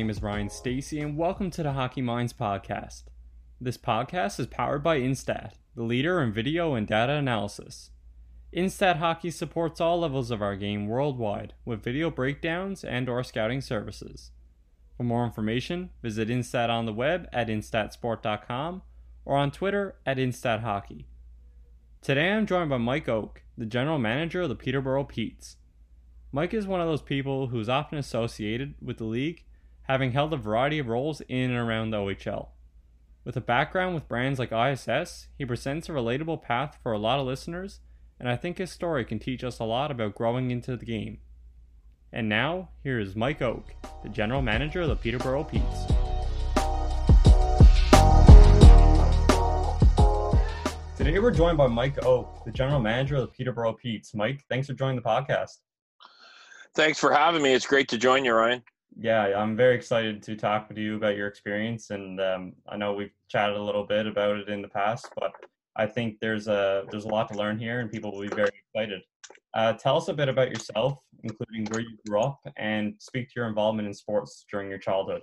Name is Ryan Stacy, and welcome to the Hockey Minds podcast. This podcast is powered by Instat, the leader in video and data analysis. Instat Hockey supports all levels of our game worldwide with video breakdowns and or scouting services. For more information, visit Instat on the web at instatsport.com or on Twitter at InstatHockey. Today I'm joined by Mike Oke, the general manager of the Peterborough Petes. Mike is one of those people who's often associated with the league, having held a variety of roles in and around the OHL. With a background with brands like ISS, he presents a relatable path for a lot of listeners, and I think his story can teach us a lot about growing into the game. And now, here is Mike Oke, the general manager of the Peterborough Petes. Today we're joined by Mike Oke, the general manager of the Peterborough Petes. Mike, thanks for joining the podcast. Thanks for having me. It's great to join you, Ryan. Yeah, I'm very excited to talk with you about your experience, and um, I know we've chatted a little bit about it in the past, but I think there's a there's a lot to learn here, and people will be very excited. Uh, tell us a bit about yourself, including where you grew up, and speak to your involvement in sports during your childhood.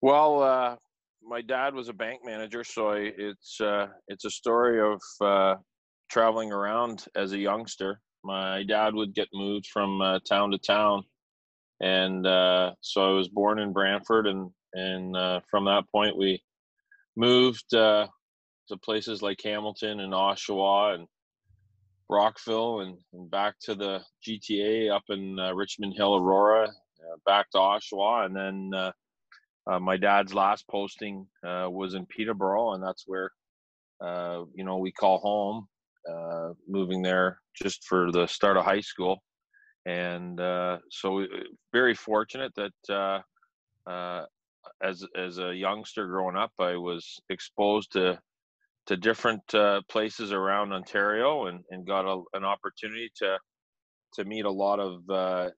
Well, uh, my dad was a bank manager, so I, it's uh, it's a story of uh, traveling around as a youngster. My dad would get moved from uh, town to town, and uh, so I was born in Brantford, and and uh, from that point we moved uh, to places like Hamilton and Oshawa and Brockville, and, and back to the GTA up in Richmond Hill, Aurora, back to Oshawa, and then uh, my dad's last posting uh, was in Peterborough, and that's where uh, you know we call home. Uh, moving there just for the start of high school, and uh, so very fortunate that uh, as as a youngster growing up, I was exposed to to different places around Ontario, and and got a, an opportunity to to meet a lot of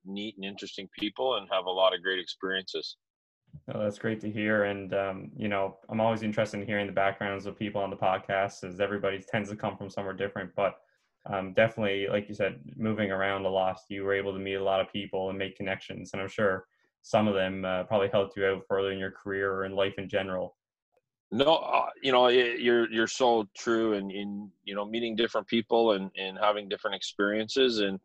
neat and interesting people and have a lot of great experiences. Oh, that's great to hear. And, um, you know, I'm always interested in hearing the backgrounds of people on the podcast as everybody tends to come from somewhere different. But um, definitely, like you said, moving around a lot, you were able to meet a lot of people and make connections. And I'm sure some of them uh, probably helped you out further in your career or in life in general. No, uh, you know, you're you're so true, and in you know, meeting different people and and having different experiences, and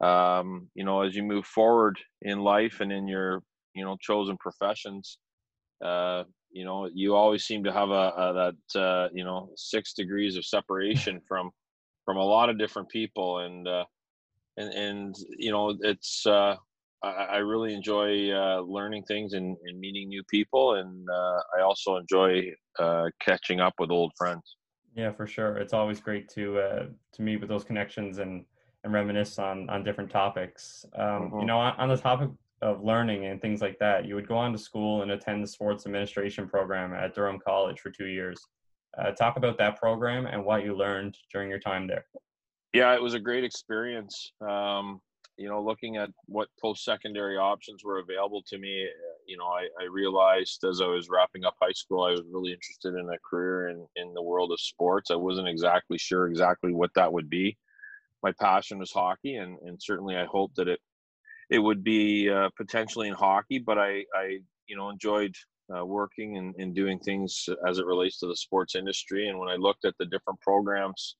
um, you know, as you move forward in life and in your you know chosen professions uh, you know you always seem to have a, a that uh, you know six degrees of separation from from a lot of different people and uh, and and you know it's uh, I, I really enjoy uh, learning things and, and meeting new people and uh, I also enjoy uh, catching up with old friends. Yeah, for sure. It's always great to uh, to meet with those connections and and reminisce on on different topics. Um, mm-hmm. You know, on, on the topic of learning and things like that. You would go on to school and attend the sports administration program at Durham College for two years. Uh, talk about that program and what you learned during your time there. Yeah, it was a great experience. Um, you know, looking at what post-secondary options were available to me, you know, I, I, realized as I was wrapping up high school, I was really interested in a career in, in the world of sports. I wasn't exactly sure exactly what that would be. My passion was hockey, and, and certainly I hoped that it it would be uh, potentially in hockey, but I, I you know, enjoyed uh, working and, and doing things as it relates to the sports industry. And when I looked at the different programs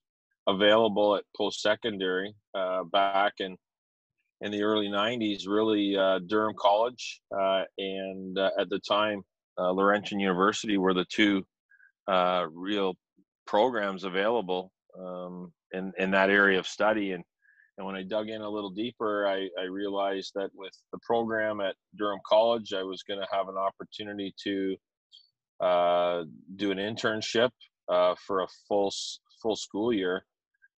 available at post secondary uh, back in in the early 90s, really uh, Durham College uh, and uh, at the time Laurentian University were the two real programs available um, in in that area of study and and when I dug in a little deeper, I, I realized that with the program at Durham College, I was going to have an opportunity to uh, do an internship uh, for a full full school year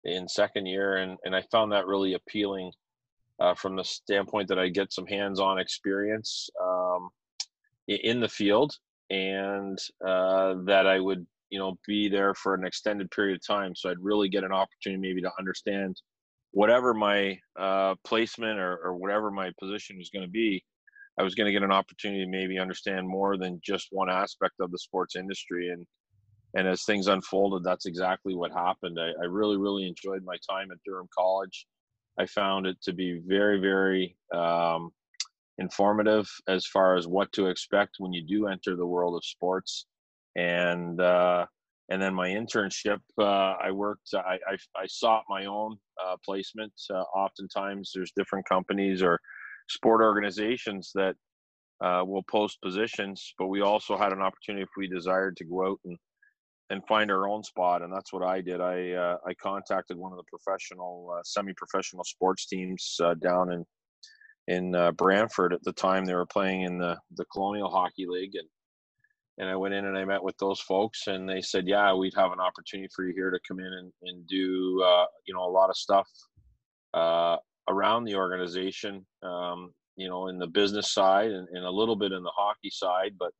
in second year, and and I found that really appealing uh, from the standpoint that I get some hands-on experience um, in the field, and uh, that I would you know be there for an extended period of time, so I'd really get an opportunity maybe to understand whatever my uh, placement or, or whatever my position was going to be, I was going to get an opportunity to maybe understand more than just one aspect of the sports industry. And and as things unfolded, that's exactly what happened. I, I really, really enjoyed my time at Durham College. I found it to be very, very um, informative as far as what to expect when you do enter the world of sports. And uh, and then my internship, uh, I worked. I, I, I sought my own uh, placement. Uh, oftentimes, there's different companies or sport organizations that uh, will post positions, but we also had an opportunity if we desired to go out and and find our own spot, and that's what I did. I uh, I contacted one of the professional, uh, semi-professional sports teams down in in Brantford at the time. They were playing in the the Colonial Hockey League, and and I went in and I met with those folks, and they said, "Yeah, we'd have an opportunity for you here to come in and and do uh, you know a lot of stuff uh, around the organization." Um, you know, in the business side and, and, a little bit in the hockey side, but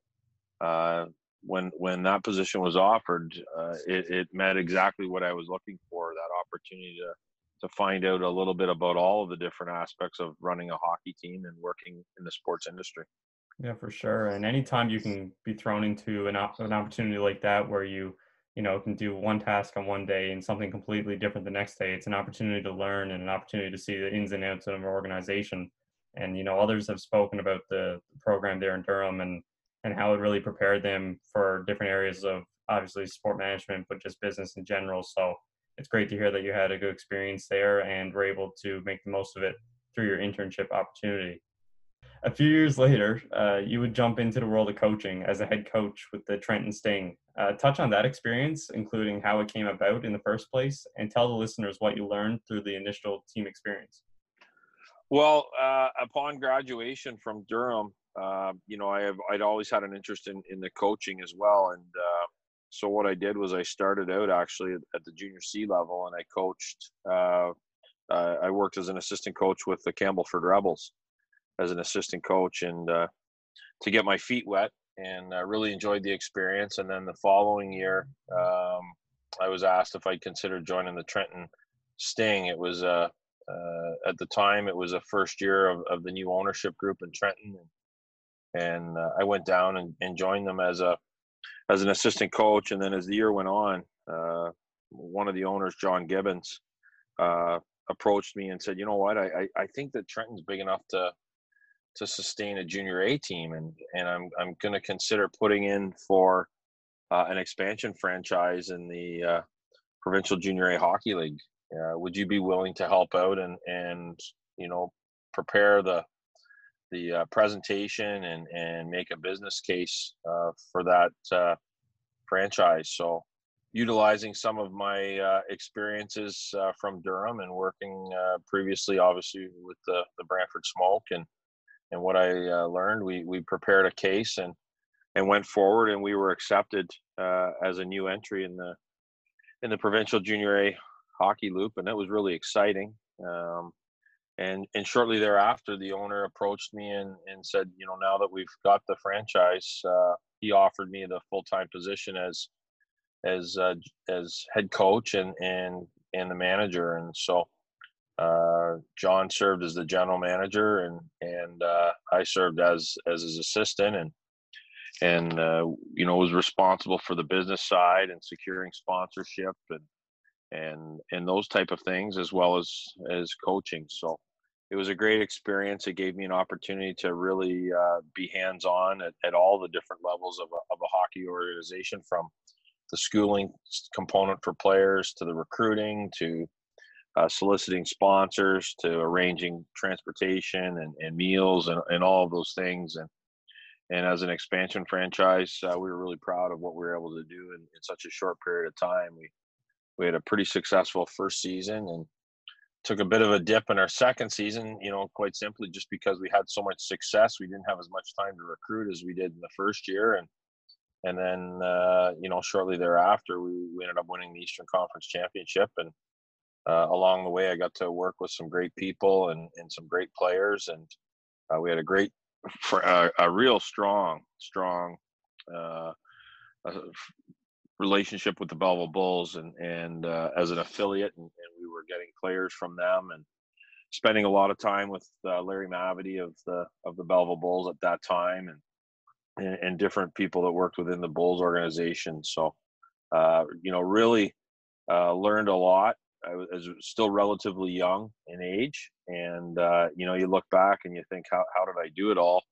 when when that position was offered, uh, it, it met exactly what I was looking for. That opportunity to to find out a little bit about all of the different aspects of running a hockey team and working in the sports industry. Yeah, for sure. And anytime you can be thrown into an, an opportunity like that where you, you know, can do one task on one day and something completely different the next day, it's an opportunity to learn and an opportunity to see the ins and outs of an organization. And, you know, others have spoken about the program there in Durham and and how it really prepared them for different areas of obviously sport management, but just business in general. So it's great to hear that you had a good experience there and were able to make the most of it through your internship opportunity. A few years later, uh, you would jump into the world of coaching as a head coach with the Trenton Sting. Uh, touch on that experience, including how it came about in the first place, and tell the listeners what you learned through the initial team experience. Well, uh, upon graduation from Durham, uh, you know, I have I'd always had an interest in in the coaching as well, and uh, so what I did was I started out actually at, the junior C level, and I coached. Uh, I worked as an assistant coach with the Campbellford Rebels as an assistant coach, and uh, to get my feet wet, and I really enjoyed the experience. And then the following year, um, I was asked if I'd consider joining the Trenton Sting. It was uh, uh, at the time it was a first year of, of the new ownership group in Trenton, and uh, I went down and, and joined them as a as an assistant coach. And then as the year went on, uh, one of the owners, John Gibbons, uh, approached me and said, "You know what? I, I, I think that Trenton's big enough to to sustain a junior A team, and and I'm I'm going to consider putting in for uh, an expansion franchise in the uh, provincial junior A hockey league. Uh, would you be willing to help out and and you know prepare the the uh, presentation and and make a business case uh, for that uh, franchise. So, utilizing some of my uh, experiences uh, from Durham and working uh, previously, obviously with the the Brantford Smoke and and what I learned, we we prepared a case and and went forward, and we were accepted as a new entry in the in the provincial junior A hockey loop, and that was really exciting. Um, and and shortly thereafter the owner approached me and and said you know now that we've got the franchise uh, he offered me the full-time position as as uh, as head coach and and and the manager and so uh, John served as the general manager and and uh, I served as as his assistant and and uh, you know was responsible for the business side and securing sponsorship and and and those type of things as well as as coaching so it was a great experience. It gave me an opportunity to really uh, be hands on at, at, all the different levels of a, of a hockey organization from the schooling component for players to the recruiting to uh, soliciting sponsors to arranging transportation and, and meals and, and all of those things. And, and as an expansion franchise, uh, we were really proud of what we were able to do in, in such a short period of time. We, we had a pretty successful first season and took a bit of a dip in our second season, you know, quite simply just because we had so much success. We didn't have as much time to recruit as we did in the first year. And, and then, uh, you know, shortly thereafter, we, we ended up winning the Eastern Conference Championship. And uh, along the way, I got to work with some great people and, and some great players. And uh, we had a great, a, a real strong, strong, uh, relationship with the Belleville Bulls and and uh, as an affiliate, and, and, we were getting players from them and spending a lot of time with uh, Larry Mavety of the of the Belleville Bulls at that time, and, and, and different people that worked within the Bulls organization. So, uh, you know, really uh, learned a lot I was still relatively young in age, and uh, you know, you look back and you think, how how did I do it all?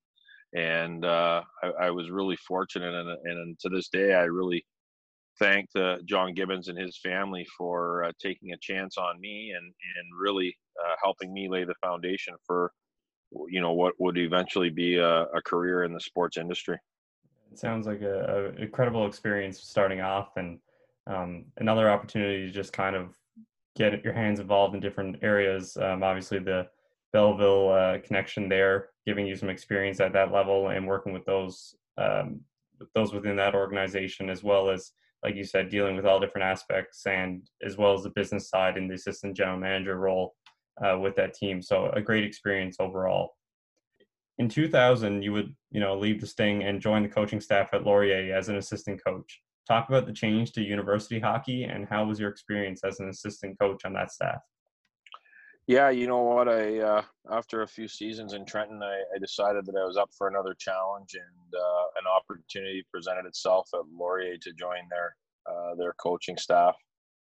And uh, I, I, was really fortunate, and, and to this day, I really thank the John Gibbons and his family for uh, taking a chance on me and and really uh, helping me lay the foundation for you know what would eventually be a, a career in the sports industry. It sounds like a, a incredible experience starting off, and um, another opportunity to just kind of get your hands involved in different areas. Um, obviously, the Belleville uh, connection there, giving you some experience at that level and working with those um, those within that organization, as well as, like you said, dealing with all different aspects, and as well as the business side in the assistant general manager role uh, with that team. So a great experience overall. In 2000, you would you know leave the Sting and join the coaching staff at Laurier as an assistant coach talk about the change to university hockey and how was your experience as an assistant coach on that staff? Yeah, you know what? I uh, after a few seasons in Trenton, I, I, decided that I was up for another challenge, and uh, an opportunity presented itself at Laurier to join their uh, their coaching staff.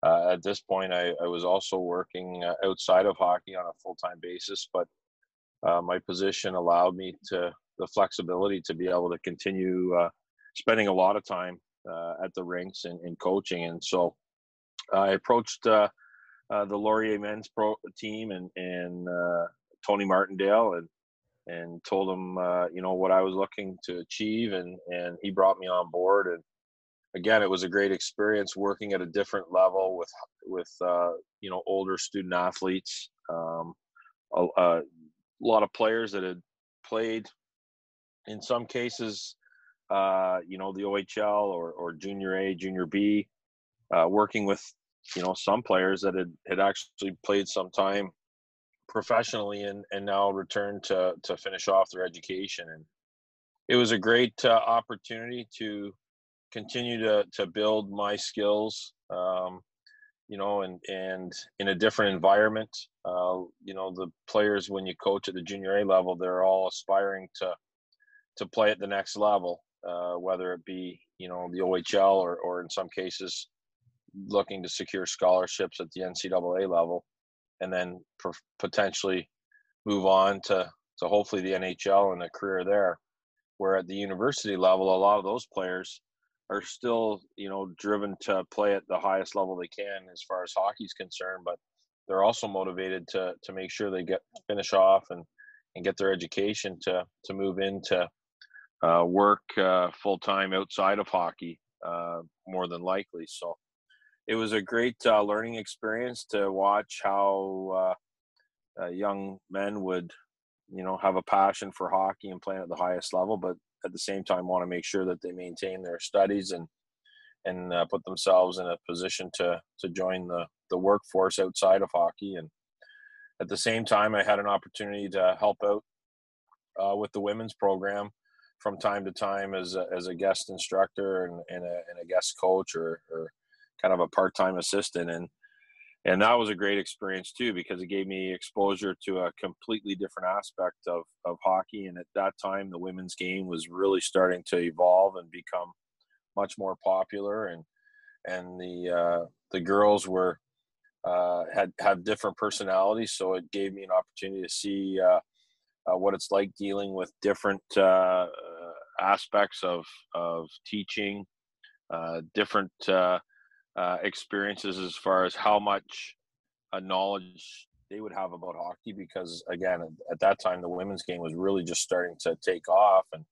Uh, at this point, I, I was also working uh, outside of hockey on a full time basis, but uh, my position allowed me to the flexibility to be able to continue spending a lot of time at the rinks and, and, coaching. And so I approached uh, uh, the Laurier men's pro team and, and Tony Martindale and and told him uh, you know what I was looking to achieve. And and he brought me on board. And again it was a great experience working at a different level with with uh, you know older student athletes. Um, a, a, lot of players that had played in some cases uh, you know, the OHL or, or junior A, junior B, uh, working with, you know, some players that had, had actually played some time professionally and, and now returned to, to finish off their education. And it was a great uh, opportunity to continue to, to build my skills, um, you know, and, and in a different environment. Uh, you know, the players, when you coach at the junior A level, they're all aspiring to, to play at the next level uh, whether it be you know the OHL or or in some cases looking to secure scholarships at the NCAA level, and then potentially move on to to hopefully the NHL and a career there. Where at the university level, a lot of those players are still you know driven to play at the highest level they can as far as hockey's concerned, but they're also motivated to to make sure they get finish off and and get their education to to move into uh, work uh, full time outside of hockey, uh, more than likely. So it was a great uh, learning experience to watch how uh, uh, young men would, you know, have a passion for hockey and playing at the highest level, but at the same time want to make sure that they maintain their studies and and put themselves in a position to to join the the workforce outside of hockey. And at the same time, I had an opportunity to help out with the women's program from time to time as a, as a guest instructor and, and, a, and a guest coach or, or kind of a part-time assistant. And and that was a great experience too because it gave me exposure to a completely different aspect of, of hockey. And at that time the women's game was really starting to evolve and become much more popular. And and the uh, the girls were uh, had have different personalities. So it gave me an opportunity to see uh, uh, what it's like dealing with different uh, aspects of of teaching, uh, different uh, uh, experiences as far as how much knowledge they would have about hockey. Because again, at that time, the women's game was really just starting to take off, and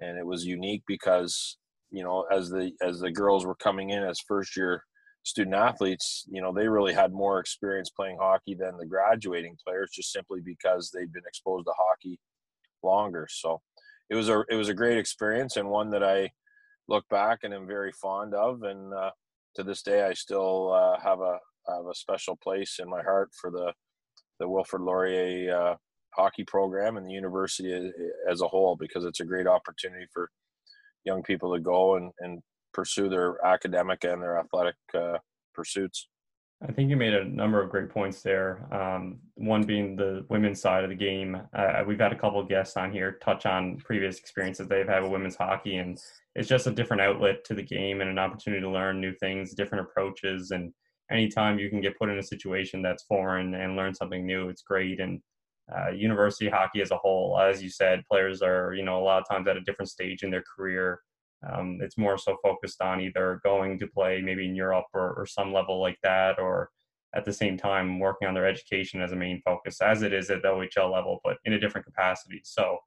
and it was unique because you know as the as the girls were coming in as first year student athletes, you know, they really had more experience playing hockey than the graduating players just simply because they'd been exposed to hockey longer. So it was a it was a great experience and one that I look back and am very fond of. And uh, to this day, I still uh, have a have a special place in my heart for the the Wilfrid Laurier uh, hockey program and the university as a whole because it's a great opportunity for young people to go and, and pursue their academic and their athletic uh, pursuits. I think you made a number of great points there. Um, one being the women's side of the game. Uh, we've had a couple guests on here touch on previous experiences they've had with women's hockey, and it's just a different outlet to the game and an opportunity to learn new things, different approaches, and anytime you can get put in a situation that's foreign and learn something new, it's great. And uh, university hockey as a whole, as you said, players are you know a lot of times at a different stage in their career. Um, it's more so focused on either going to play maybe in Europe or, or some level like that, or at the same time working on their education as a main focus, as it is at the OHL level, but in a different capacity. So,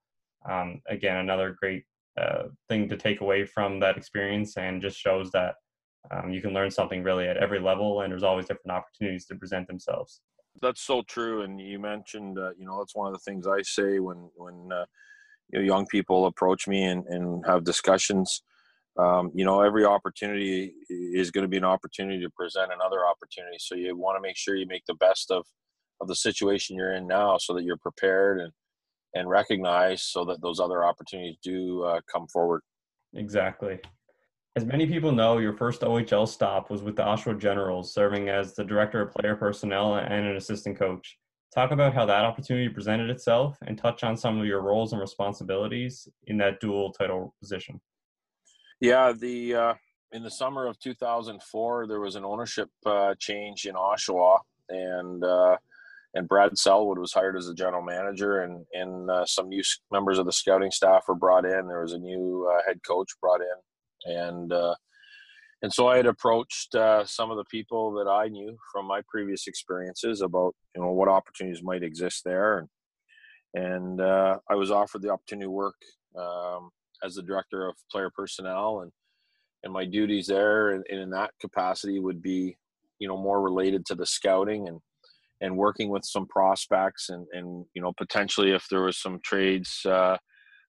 um, again, another great uh, thing to take away from that experience, and just shows that um, you can learn something really at every level, and there's always different opportunities to present themselves. That's so true, and you mentioned, uh, you know, that's one of the things I say when when uh, you know, young people approach me and, and have discussions um, you know every opportunity is going to be an opportunity to present another opportunity. So you want to make sure you make the best of of the situation you're in now so that you're prepared and and recognized so that those other opportunities do uh, come forward. Exactly. As many people know your first ohl stop was with the oshawa generals serving as the director of player personnel and an assistant coach talk about how that opportunity presented itself and touch on some of your roles and responsibilities in that dual title position yeah, the uh, in the summer of 2004, there was an ownership uh, change in Oshawa, and uh, and Brad Selwood was hired as the general manager, and and uh, some new members of the scouting staff were brought in. There was a new uh, head coach brought in, and uh, and so I had approached some of the people that I knew from my previous experiences about you know what opportunities might exist there, and and I was offered the opportunity to work. Um, as the director of player personnel and and my duties there and, and in that capacity would be you know more related to the scouting and and working with some prospects and and you know potentially if there was some trades uh,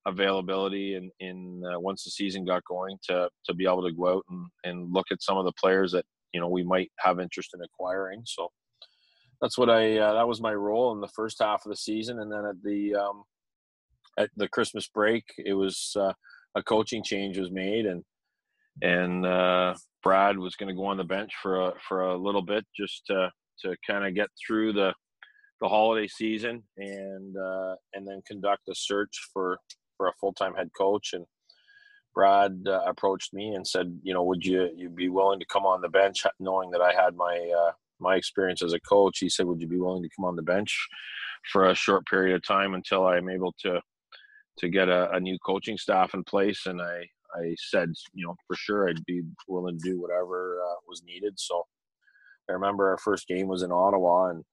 availability and in, in uh, once the season got going to to be able to go out and, and look at some of the players that you know we might have interest in acquiring. So that's what I uh, that was my role in the first half of the season. And then at the um, at the Christmas break, it was uh, a coaching change was made, and and uh, Brad was going to go on the bench for a for a little bit just to to kind of get through the the holiday season and uh, and then conduct a search for for a full time head coach. And Brad uh, approached me and said, you know, would you you be willing to come on the bench, knowing that I had my uh, my experience as a coach? He said, would you be willing to come on the bench for a short period of time until I am able to to get a, a new coaching staff in place, and I I said you know for sure I'd be willing to do whatever uh, was needed. So I remember our first game was in Ottawa, and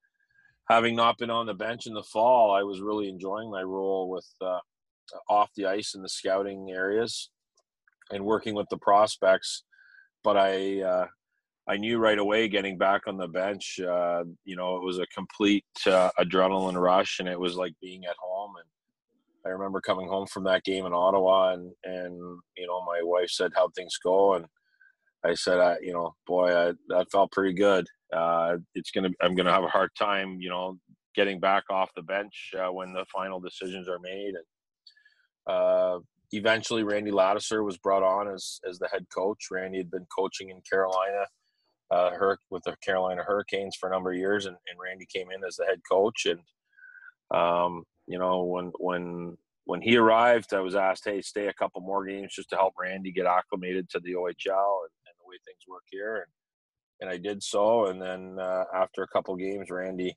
having not been on the bench in the fall, I was really enjoying my role with uh, off the ice in the scouting areas and working with the prospects. But I uh, I knew right away getting back on the bench, uh, you know, it was a complete uh, adrenaline rush, and it was like being at home and I remember coming home from that game in Ottawa, and and you know my wife said how things go, and I said, I, you know, boy, I, that felt pretty good. Uh, it's gonna, I'm gonna have a hard time, you know, getting back off the bench uh, when the final decisions are made. And uh, eventually, Randy Ladouceur was brought on as as the head coach. Randy had been coaching in Carolina, uh, her with the Carolina Hurricanes for a number of years, and, and Randy came in as the head coach, and um, you know, when when when he arrived, I was asked, "Hey, stay a couple more games just to help Randy get acclimated to the OHL and, and the way things work here." And and I did so. And then uh, after a couple games, Randy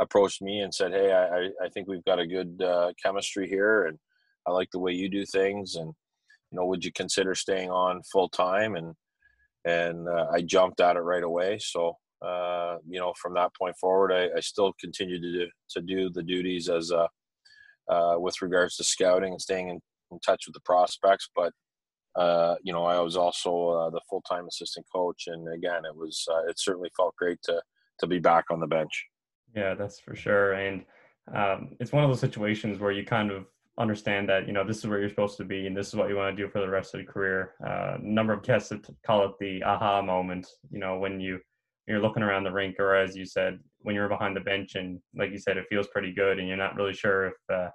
approached me and said, "Hey, I, I think we've got a good uh, chemistry here, and I like the way you do things. And you know, would you consider staying on full time?" And and uh, I jumped at it right away. So uh, you know, from that point forward, I, I still continue to do, to do the duties as a, uh, with regards to scouting and staying in, in touch with the prospects. But uh, you know, I was also uh, the full time assistant coach, and again, it was uh, it certainly felt great to to be back on the bench. Yeah, that's for sure, and um, it's one of those situations where you kind of understand that you know this is where you're supposed to be and this is what you want to do for the rest of the career. Uh, a number of guests that call it the aha moment. You know, when you you're looking around the rink, or as you said, when you're behind the bench, and like you said, it feels pretty good, and you're not really sure if uh,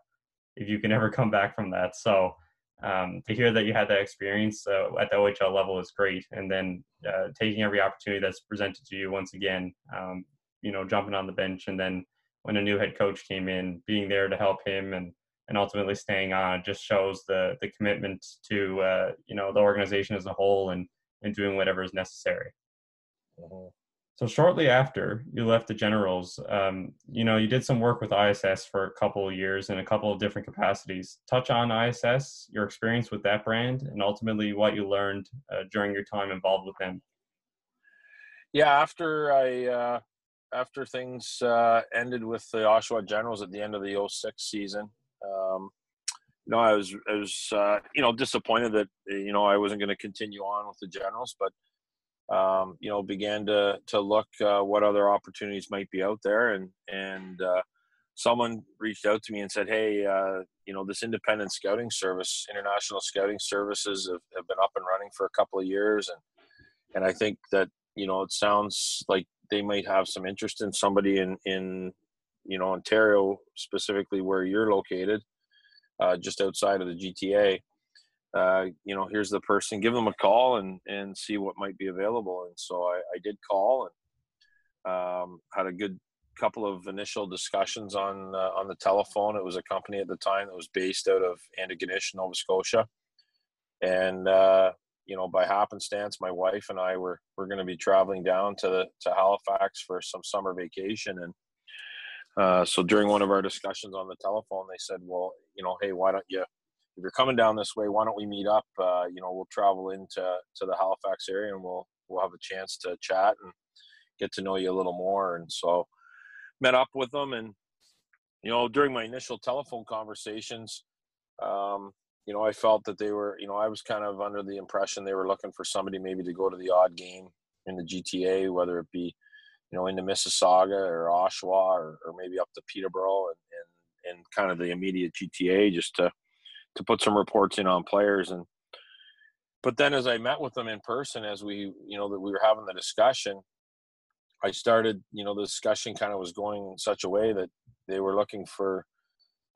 if you can ever come back from that. So um, to hear that you had that experience uh, at the OHL level is great, and then uh, taking every opportunity that's presented to you once again, um, you know, jumping on the bench, and then when a new head coach came in, being there to help him and and ultimately staying on just shows the the commitment to uh, you know the organization as a whole and and doing whatever is necessary. Mm-hmm. So shortly after you left the Generals, um, you know, you did some work with ISS for a couple of years in a couple of different capacities. Touch on ISS, your experience with that brand, and ultimately what you learned uh, during your time involved with them. Yeah, after I uh, after things uh, ended with the Oshawa Generals at the end of the 06 season, um, you know, I was I was uh, you know disappointed that you know I wasn't going to continue on with the Generals, but um, you know, began to to look uh, what other opportunities might be out there, and and uh, someone reached out to me and said, "Hey, uh, you know, this independent scouting service, international scouting services, have, have been up and running for a couple of years, and and I think that you know, it sounds like they might have some interest in somebody in in you know Ontario, specifically where you're located, uh, just outside of the GTA." uh, you know, here's the person, give them a call and, and see what might be available. And so I, I did call and um, had a good couple of initial discussions on uh, on the telephone. It was a company at the time that was based out of Antigonish, Nova Scotia, and uh, you know, by happenstance, my wife and I were were going to be traveling down to the, to Halifax for some summer vacation, and uh, so during one of our discussions on the telephone, they said, "Well, you know, hey, why don't you if you're coming down this way, why don't we meet up? Uh, you know, we'll travel into to the Halifax area and we'll we'll have a chance to chat and get to know you a little more. And so, met up with them, and you know, during my initial telephone conversations, um, you know, I felt that they were, you know, I was kind of under the impression they were looking for somebody maybe to go to the odd game in the GTA, whether it be, know, into Mississauga or Oshawa or, or maybe up to Peterborough and, and, and kind of the immediate GTA just to to put some reports in on players. And but then as I met with them in person as we you know that we were having the discussion I started you know the discussion kind of was going in such a way that they were looking for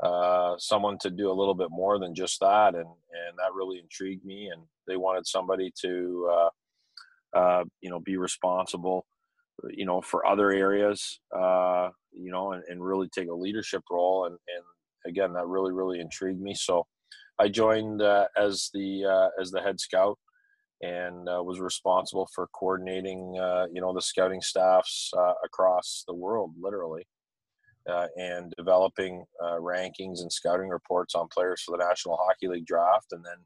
uh, someone to do a little bit more than just that. And and that really intrigued me. And they wanted somebody to uh, uh, you know be responsible you know for other areas uh, you know and, and really take a leadership role. And and again that really really intrigued me. So I joined uh, as the uh, as the head scout and uh, was responsible for coordinating uh, you know the scouting staffs uh, across the world literally uh, and developing rankings and scouting reports on players for the National Hockey League draft. And then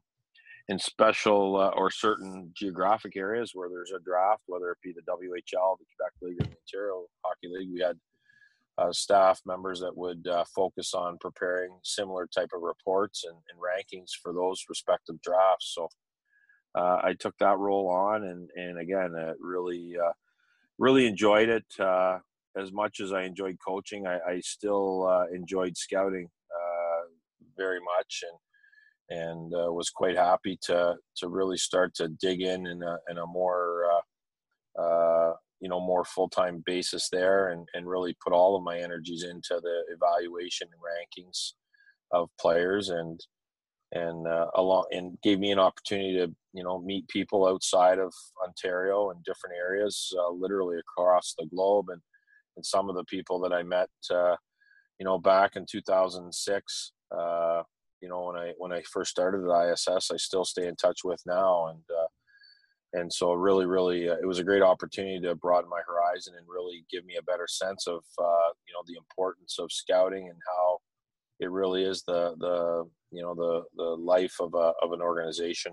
in special or certain geographic areas where there's a draft whether it be the WHL the Quebec League or the Ontario Hockey League we had uh, staff members that would uh, focus on preparing similar type of reports and, and rankings for those respective drafts. So uh, I took that role on, and and again, really uh, really enjoyed it uh, as much as I enjoyed coaching. I, I still uh, enjoyed scouting very much, and and was quite happy to to really start to dig in in a in a more you know more full-time basis there and, and really put all of my energies into the evaluation and rankings of players and and uh, along and gave me an opportunity to you know meet people outside of Ontario in different areas, uh, literally across the globe, and and some of the people that I met, uh, you know, back in 2006, uh, you know, when I when I first started at ISS, I still stay in touch with now, and uh, and so really really uh, it was a great opportunity to broaden my horizon and really give me a better sense of uh, you know the importance of scouting and how it really is the the you know the the life of a of an organization.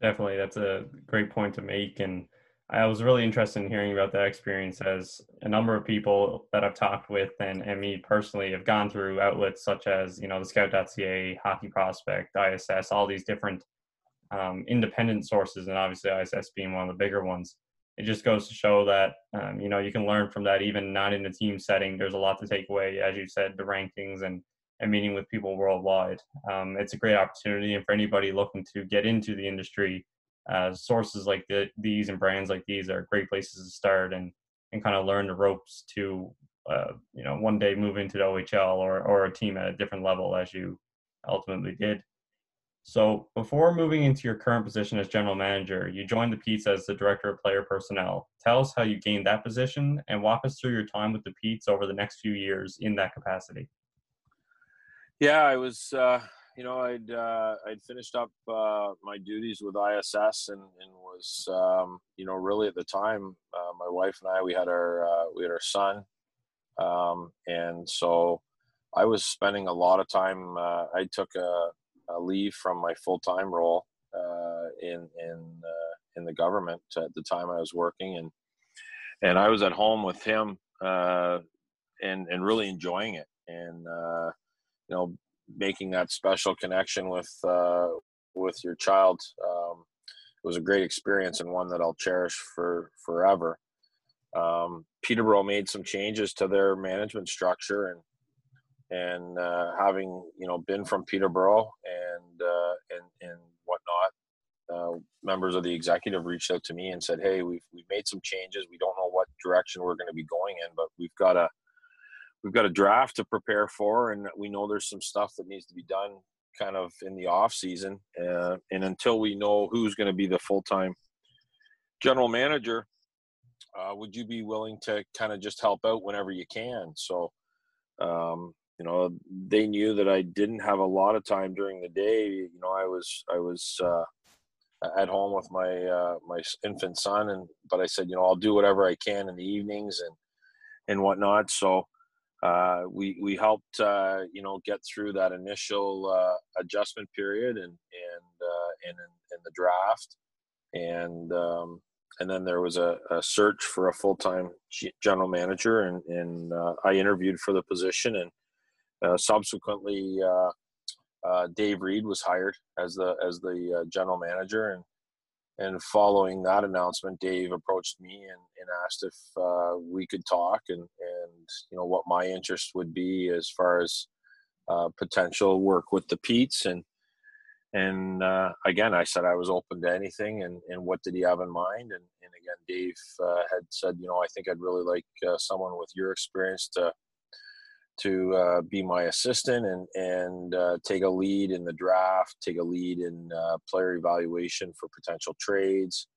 Definitely that's a great point to make and I was really interested in hearing about that experience as a number of people that I've talked with and, and me personally have gone through outlets such as, you know, the scout.ca, hockey prospect, ISS, all these different um, independent sources, and obviously ISS being one of the bigger ones. It just goes to show that um, you know you can learn from that, even not in a team setting. There's a lot to take away, as you said, the rankings and and meeting with people worldwide. Um, it's a great opportunity, and for anybody looking to get into the industry, uh, sources like the, these and brands like these are great places to start and and kind of learn the ropes to uh, you know one day move into the OHL or or a team at a different level as you ultimately did. So before moving into your current position as general manager, you joined the Petes as the director of player personnel. Tell us how you gained that position and walk us through your time with the Petes over the next few years in that capacity. Yeah, I was, uh, you know, I'd uh, I'd finished up uh, my duties with ISS and, and was um, you know really at the time uh, my wife and I we had our uh, we had our son, um, and so I was spending a lot of time. Uh, I took a, a, leave from my full time role uh, in in in the government at the time I was working, and and I was at home with him and and really enjoying it, and you know making that special connection with uh, with your child um, it was a great experience and one that I'll cherish for forever. Um, Peterborough made some changes to their management structure and and uh, having you know been from Peterborough and uh, and and whatnot, uh, members of the executive reached out to me and said, "Hey, we've we've made some changes. We don't know what direction we're going to be going in, but we've got a we've got a draft to prepare for, and we know there's some stuff that needs to be done kind of in the off season. Uh, and until we know who's going to be the full time general manager, uh, would you be willing to kind of just help out whenever you can? So, um, you know, they knew that I didn't have a lot of time during the day. You know, I was I was uh, at home with my uh, my infant son, and but I said, you know, I'll do whatever I can in the evenings and and whatnot. So uh, we we helped uh, you know get through that initial uh, adjustment period and and uh, and in, in, the draft. And um, and then there was a, a search for a full time general manager and and uh, I interviewed for the position and subsequently Dave Reid was hired as the as the general manager and and following that announcement, Dave approached me and, and asked if uh, we could talk and, and, you know, what my interest would be as far as uh, potential work with the Petes. And, and uh, again, I said I was open to anything. And, and what did he have in mind? And, and again, Dave uh, had said, you know, I think I'd really like uh, someone with your experience to to uh, be my assistant and and uh, take a lead in the draft, take a lead in uh, player evaluation for potential trades,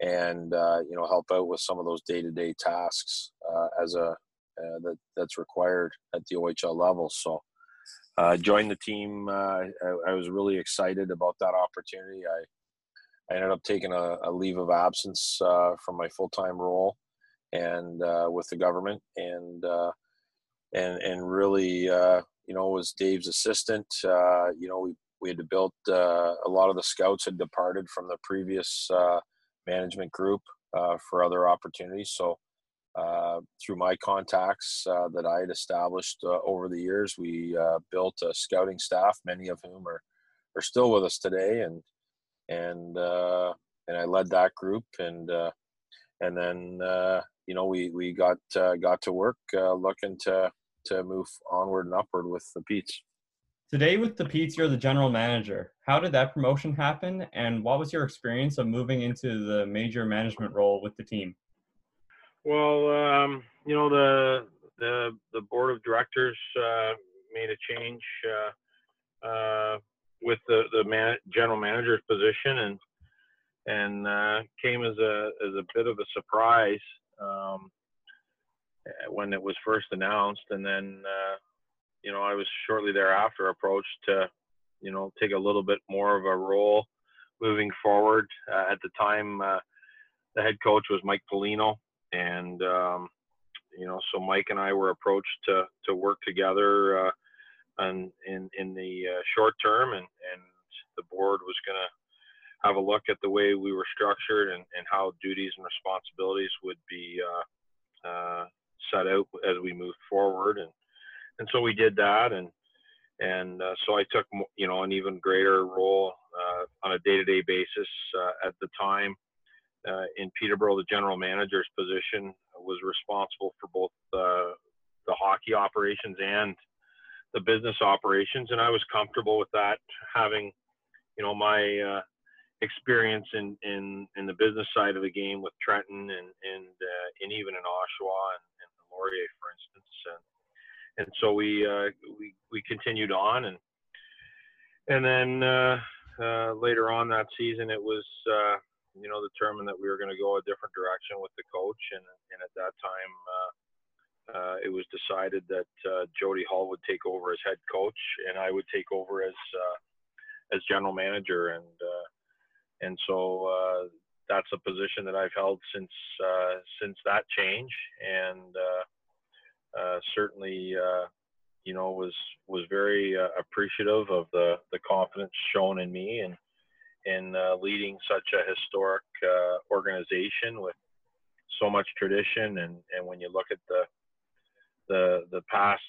and uh, you know help out with some of those day to day tasks uh, as a uh, that that's required at the OHL level. So. Joined the team. I, I, was really excited about that opportunity. I, I ended up taking a, a leave of absence from my full time role and with the government, and and and really uh, you know was Dave's assistant. Uh, you know we we had to build uh, a lot of the scouts had departed from the previous uh, management group uh, for other opportunities. So uh, through my contacts that I had established over the years, we built a scouting staff, many of whom are are still with us today, and and and I led that group and and then you know we we got got to work looking to to move onward and upward with the Petes. Today with the Petes, you're the general manager. How did that promotion happen, and what was your experience of moving into the major management role with the team? Well, um, you know the the the board of directors uh, made a change uh, uh, with the the man, general manager's position, and and uh, came as a as a bit of a surprise. Um, when it was first announced, and then uh, you know I was shortly thereafter approached to you know take a little bit more of a role moving forward. Uh, at the time, uh, the head coach was Mike Pelino, and um, you know so Mike and I were approached to to work together uh, and in in the uh, short term, and and the board was going to have a look at the way we were structured and, and how duties and responsibilities would be uh, uh, set out as we moved forward, and and so we did that, and and uh, so I took you know an even greater role uh, on a day-to-day basis uh, at the time. Uh, in Peterborough, the general manager's position was responsible for both the hockey operations and the business operations, and I was comfortable with that, having you know my experience in, in in the business side of the game with Trenton and and uh, and even in Oshawa and Laurier, for instance, and and so we uh, we we continued on and and then uh, uh, later on that season it was uh, you know determined that we were going to go a different direction with the coach and and at that time uh, uh, it was decided that uh, Jody Hull would take over as head coach, and I would take over as uh, as general manager, and uh, and so uh, that's a position that I've held since uh, since that change, and certainly you know was was very appreciative of the the confidence shown in me and in leading such a historic organization with so much tradition. And and when you look at the the the past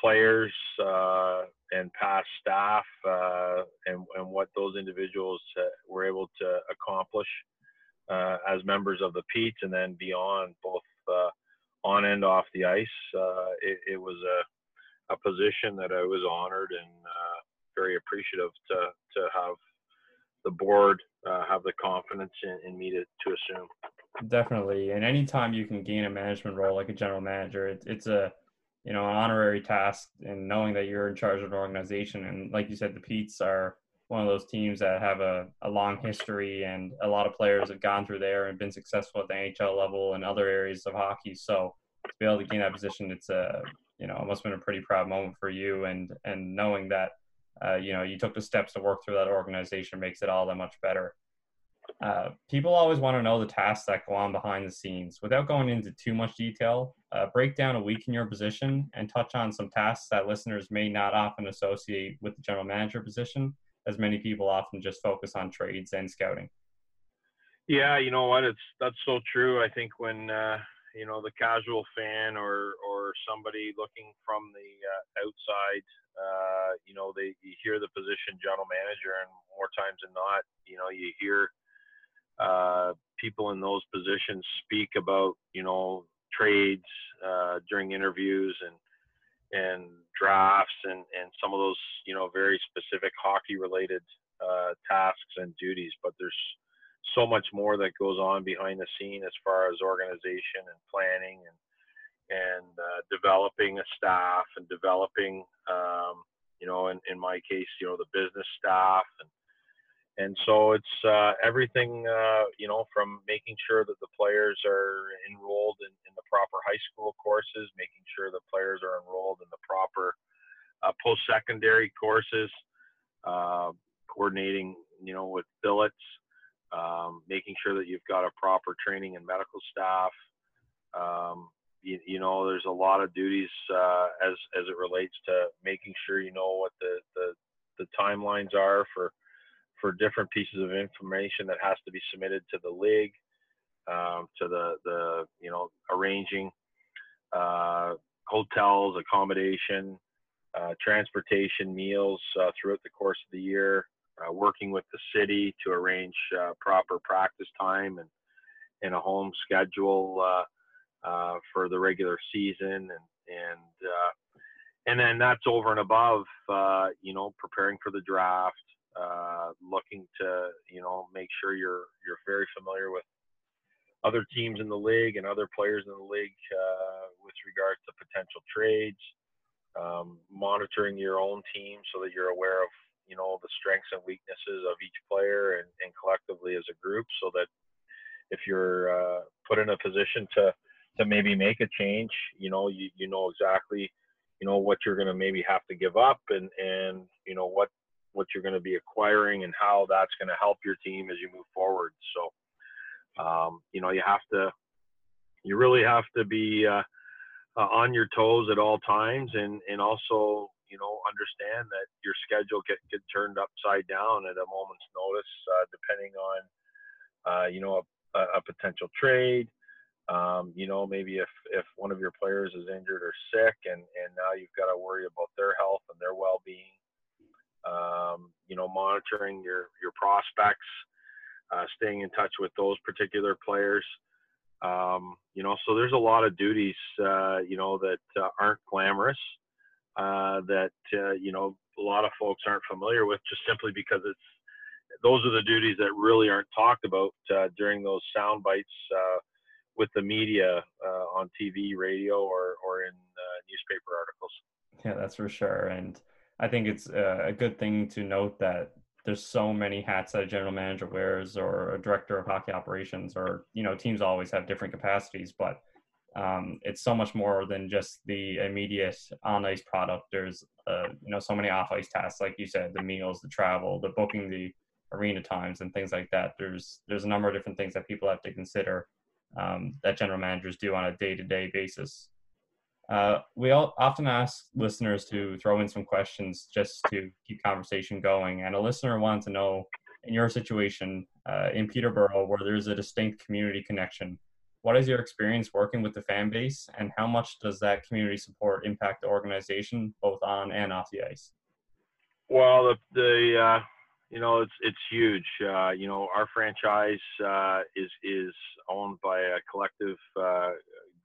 players uh, and past staff uh, and and what those individuals uh, were able to accomplish uh, as members of the Petes and then beyond both uh, on and off the ice. Uh, it, it, was a a position that I was honored and very appreciative to to have the board have the confidence in, in me to, to assume. Definitely, and anytime you can gain a management role like a general manager, it, it's a you know an honorary task, and knowing that you're in charge of an organization, and like you said, the Petes are one of those teams that have a, a long history, and a lot of players have gone through there and been successful at the NHL level and other areas of hockey. So to be able to gain that position, it's a you know it must have been a pretty proud moment for you, and and knowing that uh, you know you took the steps to work through that organization makes it all that much better. Uh, people always want to know the tasks that go on behind the scenes. Without going into too much detail, uh, break down a week in your position and touch on some tasks that listeners may not often associate with the general manager position, as many people often just focus on trades and scouting. Yeah, you know what? It's that's so true. I think when uh, you know the casual fan or or somebody looking from the uh, outside, uh, you know, they you hear the position general manager, and more times than not, you know, you hear uh, people in those positions speak about you know trades uh, during interviews and and drafts and and some of those you know very specific hockey related uh, tasks and duties but there's so much more that goes on behind the scene as far as organization and planning and and uh, developing a staff and developing um, you know in, in my case you know the business staff and and so it's uh, everything uh, you know from making sure that the players are enrolled in, in, the proper high school courses making sure the players are enrolled in the proper uh, post-secondary courses uh, coordinating you know with billets um, making sure that you've got a proper training and medical staff. Um, you, you, know there's a lot of duties uh, as as it relates to making sure you know what the the, the timelines are for for different pieces of information that has to be submitted to the league, um, to the the you know arranging uh, hotels, accommodation, uh, transportation, meals uh, throughout the course of the year, uh, working with the city to arrange uh, proper practice time and and a home schedule uh, for the regular season and and and then that's over and above, you know, preparing for the draft, uh, looking to you know make sure you're you're very familiar with other teams in the league and other players in the league uh, with regards to potential trades, um, monitoring your own team so that you're aware of you know the strengths and weaknesses of each player and, and collectively as a group, so that if you're uh, put in a position to to maybe make a change, you know you you know exactly you know what you're going to maybe have to give up and and you know what what you're going to be acquiring and how that's going to help your team as you move forward. So, um, you know, you have to, you really have to be uh, uh, on your toes at all times, and and also, you know, understand that your schedule get get turned upside down at a moment's notice, uh, depending on, uh, you know, a, a potential trade. Um, you know, maybe if, if one of your players is injured or sick and, and now you've got to worry about their health and their well-being um, you know, monitoring your your prospects, uh, staying in touch with those particular players. Um, you know, so there's a lot of duties, uh, you know, that uh, aren't glamorous, uh, that uh, you know a lot of folks aren't familiar with, just simply because it's those are the duties that really aren't talked about uh, during those sound bites with the media on TV, radio, or or in newspaper articles. Yeah, that's for sure, and I think it's a good thing to note that there's so many hats that a general manager wears or a director of hockey operations or you know teams always have different capacities but um, it's so much more than just the immediate on ice product. There's uh, you know so many off ice tasks, like you said, the meals, the travel, the booking the arena times, and things like that. There's there's a number of different things that people have to consider um, that general managers do on a day to day basis. Uh, we all often ask listeners to throw in some questions just to keep conversation going. And a listener wants to know, in your situation uh, in Peterborough, where there's a distinct community connection, what is your experience working with the fan base, and how much does that community support impact the organization, both on and off the ice? Well, the, the uh, you know it's it's huge. Uh, you know, our franchise uh, is is owned by a collective uh,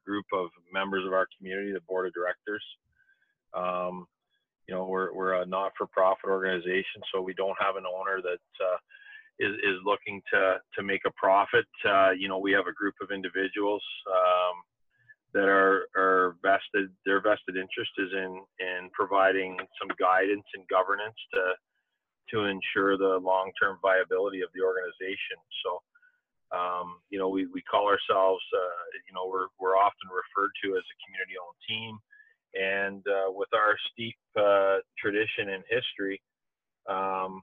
group of members of our community, the board of directors. Um, you know, we're, we're a not-for-profit organization, so we don't have an owner that uh, is, is looking to, to make a profit. Uh, you know, we have a group of individuals um, that are, are vested, their vested interest is in, in providing some guidance and governance to, to ensure the long-term viability of the organization. So, um, you know, we, we call ourselves, uh, you know, we're, we're often referred to as a community owned team. And uh, with our steep uh, tradition and history, um,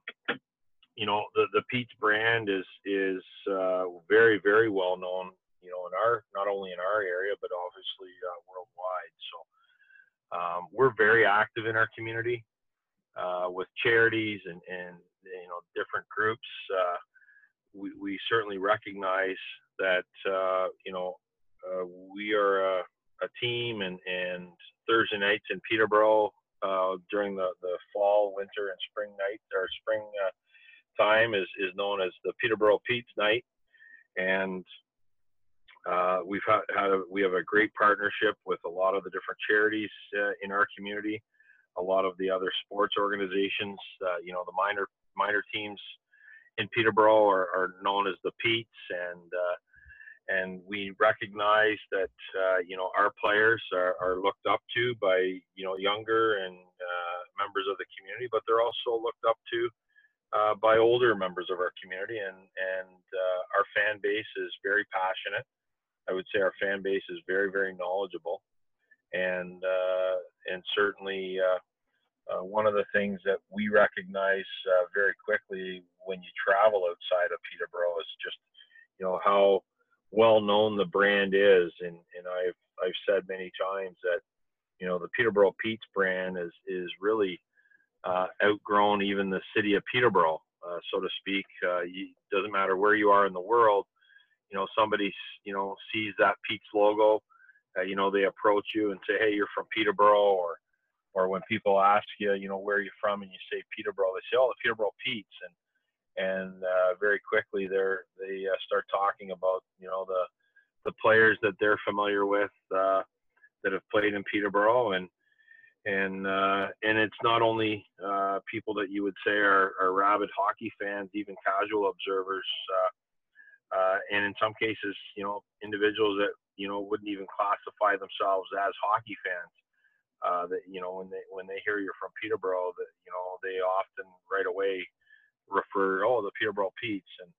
you know, the, the Pete's brand is, is uh, very, very well known, you know, in our, not only in our area, but obviously uh, worldwide. So um, we're very active in our community uh, with charities and, and, you know, different groups we, we certainly recognize that uh, you know uh, we are a, a, team, and, and Thursday nights in Peterborough uh, during the, the fall, winter, and spring night or spring uh, time is, is known as the Peterborough Pete's Night, and uh, we've had, had a, we have a great partnership with a lot of the different charities uh, in our community, a lot of the other sports organizations. you know, the minor minor teams in Peterborough are, are known as the Petes, and uh, and we recognize that uh, you know our players are, are, looked up to by you know younger and uh, members of the community, but they're also looked up to uh, by older members of our community, and and uh, our fan base is very passionate. I would say our fan base is very very knowledgeable, and uh, and certainly uh, one of the things that we recognize uh, very quickly when you travel outside of Peterborough is just, you know, how well known the brand is. And, and I've, I've said many times that, you know, the Peterborough Pete's brand is, is really uh, outgrown even the city of Peterborough, uh, so to speak. Uh, you, doesn't matter where you are in the world, you know, somebody, you know, sees that Pete's logo, uh, you know, they approach you and say, hey, you're from Peterborough or, or when people ask you, you know, where are you from, and you say Peterborough, they say, oh, the Peterborough Petes, and and uh, very quickly they're they uh, start talking about you know the the players that they're familiar with uh, that have played in Peterborough, and and uh, and it's not only uh, people that you would say are, are rabid hockey fans, even casual observers, uh, and in some cases, you know, individuals that you know wouldn't even classify themselves as hockey fans uh, that you know when they when they hear you're from Peterborough, that you know they often right away refer oh the Peterborough Petes and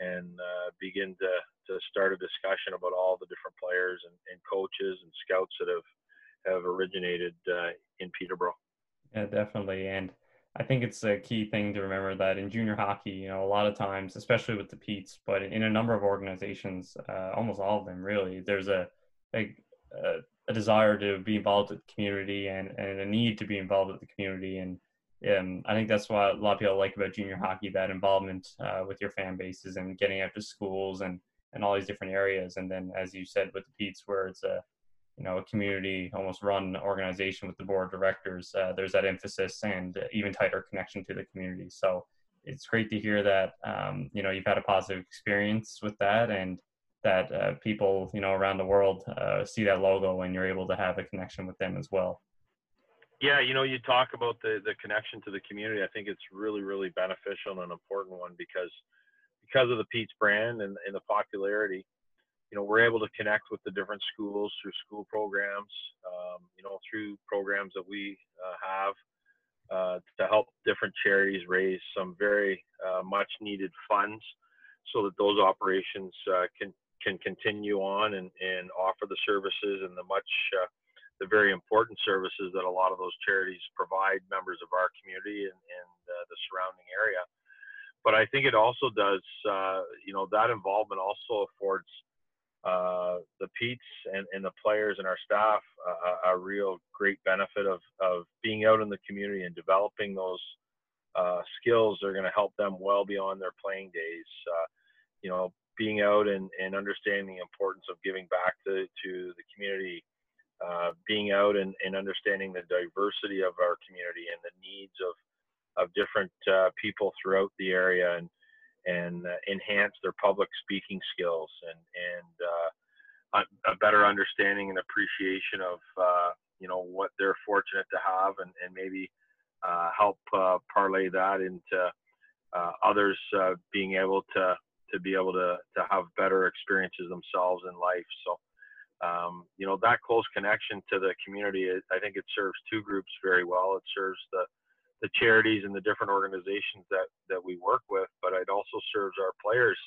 and uh, begin to to start a discussion about all the different players and, and coaches and scouts that have have originated uh, in Peterborough. Yeah, definitely, and I think it's a key thing to remember that in junior hockey, you know, a lot of times, especially with the Petes, but in a number of organizations, uh, almost all of them really, there's a, a a desire to be involved with the community and, and a need to be involved with the community. And um, I think that's what a lot of people like about junior hockey, that involvement uh, with your fan bases and getting out to schools and, and all these different areas. And then, as you said, with the Petes, where it's a, you know, a community almost run organization with the board of directors, uh, there's that emphasis and even tighter connection to the community. So it's great to hear that, um, you know, you've had a positive experience with that and that uh, people you know around the world uh, see that logo and you're able to have a connection with them as well. Yeah you know you talk about the the connection to the community. I think it's really really beneficial and an important one because because of the pete's brand and, and the popularity you know we're able to connect with the different schools through school programs um, you know through programs that we uh, have uh, to help different charities raise some very uh, much needed funds so that those operations uh, can can continue on and, and offer the services and the much uh, the very important services that a lot of those charities provide members of our community and, and uh, the surrounding area. But I think it also does, uh, you know, that involvement also affords uh, the Petes and, and, the players and our staff a, real great benefit of, of being out in the community and developing those uh, skills that are going to help them well beyond their playing days. Uh, you know, being out and, and understanding the importance of giving back to, to the community, uh, being out and, and understanding the diversity of our community and the needs of, of different uh, people throughout the area and, and uh, enhance their public speaking skills and, and uh, a better understanding and appreciation of, uh, you know, what they're fortunate to have and, and maybe uh, help parlay that into others being able to, to be able to, to have better experiences themselves in life. So, um, you know, that close connection to the community, I think it serves two groups very well. It serves the, the charities and the different organizations that, that we work with, but it also serves our players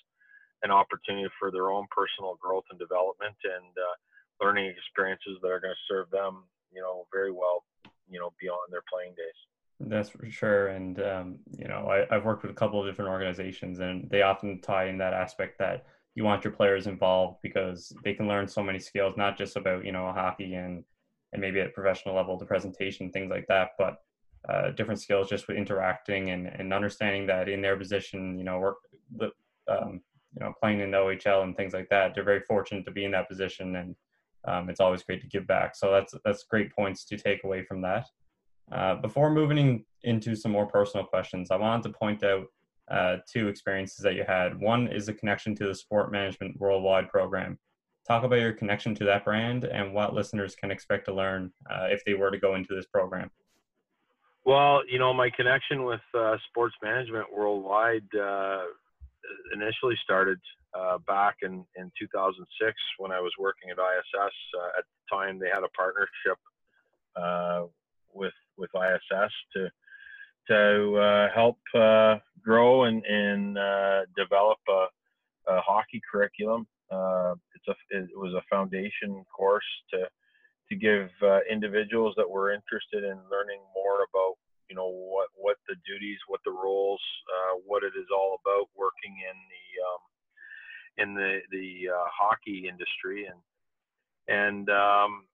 an opportunity for their own personal growth and development and uh, learning experiences that are going to serve them, you know, very well, you know, beyond their playing days. That's for sure. And, um, you know, I, have worked with a couple of different organizations and they often tie in that aspect that you want your players involved because they can learn so many skills, not just about, you know, hockey and, and maybe at professional level, the presentation, things like that, but uh, different skills just with interacting and, and understanding that in their position, you know, work, um, you know, playing in the OHL and things like that, they're very fortunate to be in that position. And um, it's always great to give back. So that's, that's great points to take away from that. Uh, before moving into some more personal questions, I wanted to point out uh, two experiences that you had. One is a connection to the Sport Management Worldwide program. Talk about your connection to that brand and what listeners can expect to learn uh, if they were to go into this program. Well, you know, my connection with uh, Sports Management Worldwide uh, initially started uh, back in, in 2006 when I was working at ISS. at the time, they had a partnership with with ISS to to uh, help uh, grow and, and uh, develop a, a, hockey curriculum. Uh, it's a it was a foundation course to to give uh, individuals that were interested in learning more about you know what what the duties, what the roles, uh, what it is all about working in the um, in the the hockey industry and and um,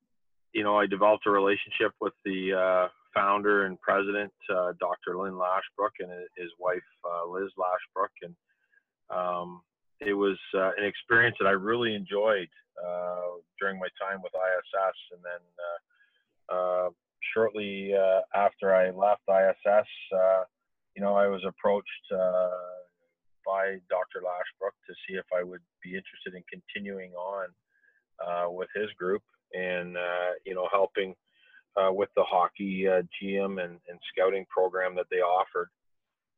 you know I developed a relationship with the founder and president, uh, Dr. Lynn Lashbrook, and his wife, uh, Liz Lashbrook. And um, it was uh, an experience that I really enjoyed uh, during my time with ISS. And then uh, uh, shortly after I left ISS, you know, I was approached by Dr. Lashbrook to see if I would be interested in continuing on with his group and, you know, helping – uh, with the hockey uh, GM and, and, scouting program that they offered.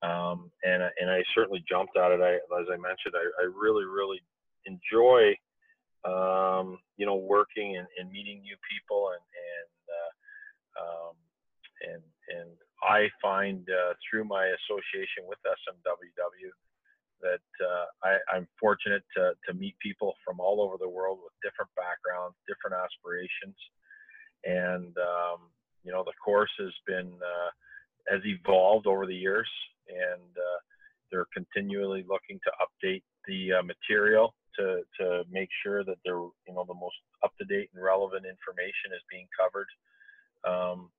Um, and, and I certainly jumped at it. I, as I mentioned, I, I really, really enjoy, um, you know, working and, and, meeting new people and, and, uh, um, and, and I find uh, through my association with SMWW that uh, I, am fortunate to, to meet people from all over the world with different backgrounds, different aspirations, and um, you know the course has been uh, has evolved over the years, and uh, they're continually looking to update the uh, material to to make sure that they're you know the most up to date and relevant information is being covered. Um,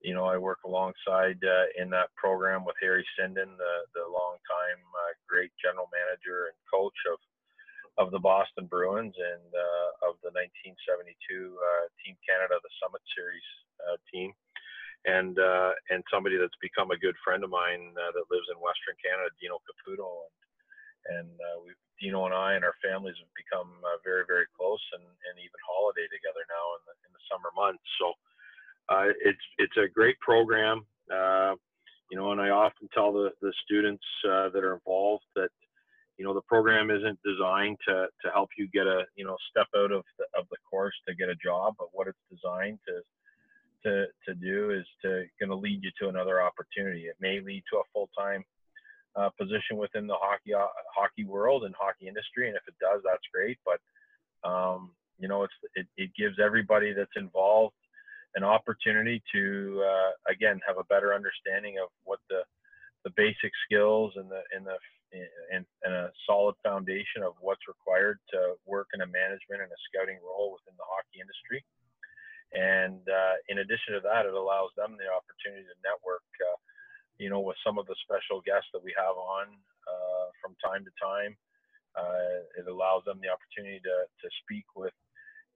you know, I work alongside uh, in that program with Harry Sinden, the the longtime uh, great general manager and coach of of the Boston Bruins and uh, of the 1972 uh, Team Canada, the Summit Series uh, team, and uh, and somebody that's become a good friend of mine that lives in Western Canada, Dino Caputo, and and we Dino and I and our families have become very very close and, and even holiday together now in the in the summer months. So it's it's a great program. you know, and I often tell the, the students that are involved that you know the program isn't designed to to help you get a you know step out of the, of the course to get a job but what it's designed to to to do is to going to lead you to another opportunity it may lead to a full-time uh, position within the hockey uh, hockey world and hockey industry. And if it does, that's great. But um, you know, it's it, it gives everybody that's involved an opportunity to uh, again have a better understanding of what the the basic skills and the and the and, and a solid foundation of what's required to work in a management and a scouting role within the hockey industry. And uh, in addition to that, it allows them the opportunity to network, uh, you know, with some of the special guests that we have on uh, from time to time. Uh, it allows them the opportunity to, to speak with,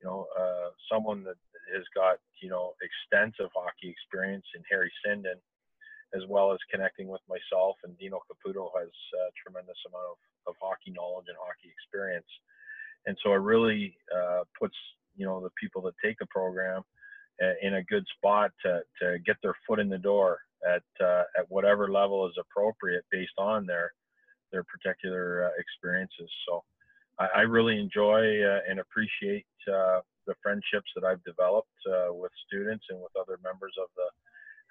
you know, uh, someone that has got, you know, extensive hockey experience in Harry Sinden, as well as connecting with myself and Dino Caputo has a tremendous amount of, of hockey knowledge and hockey experience. And so it really uh, puts, you know, the people that take the program uh, in a good spot to, to get their foot in the door at, uh, at whatever level is appropriate based on their, their particular uh, experiences. So I, I really enjoy uh, and appreciate uh, the friendships that I've developed with students and with other members of the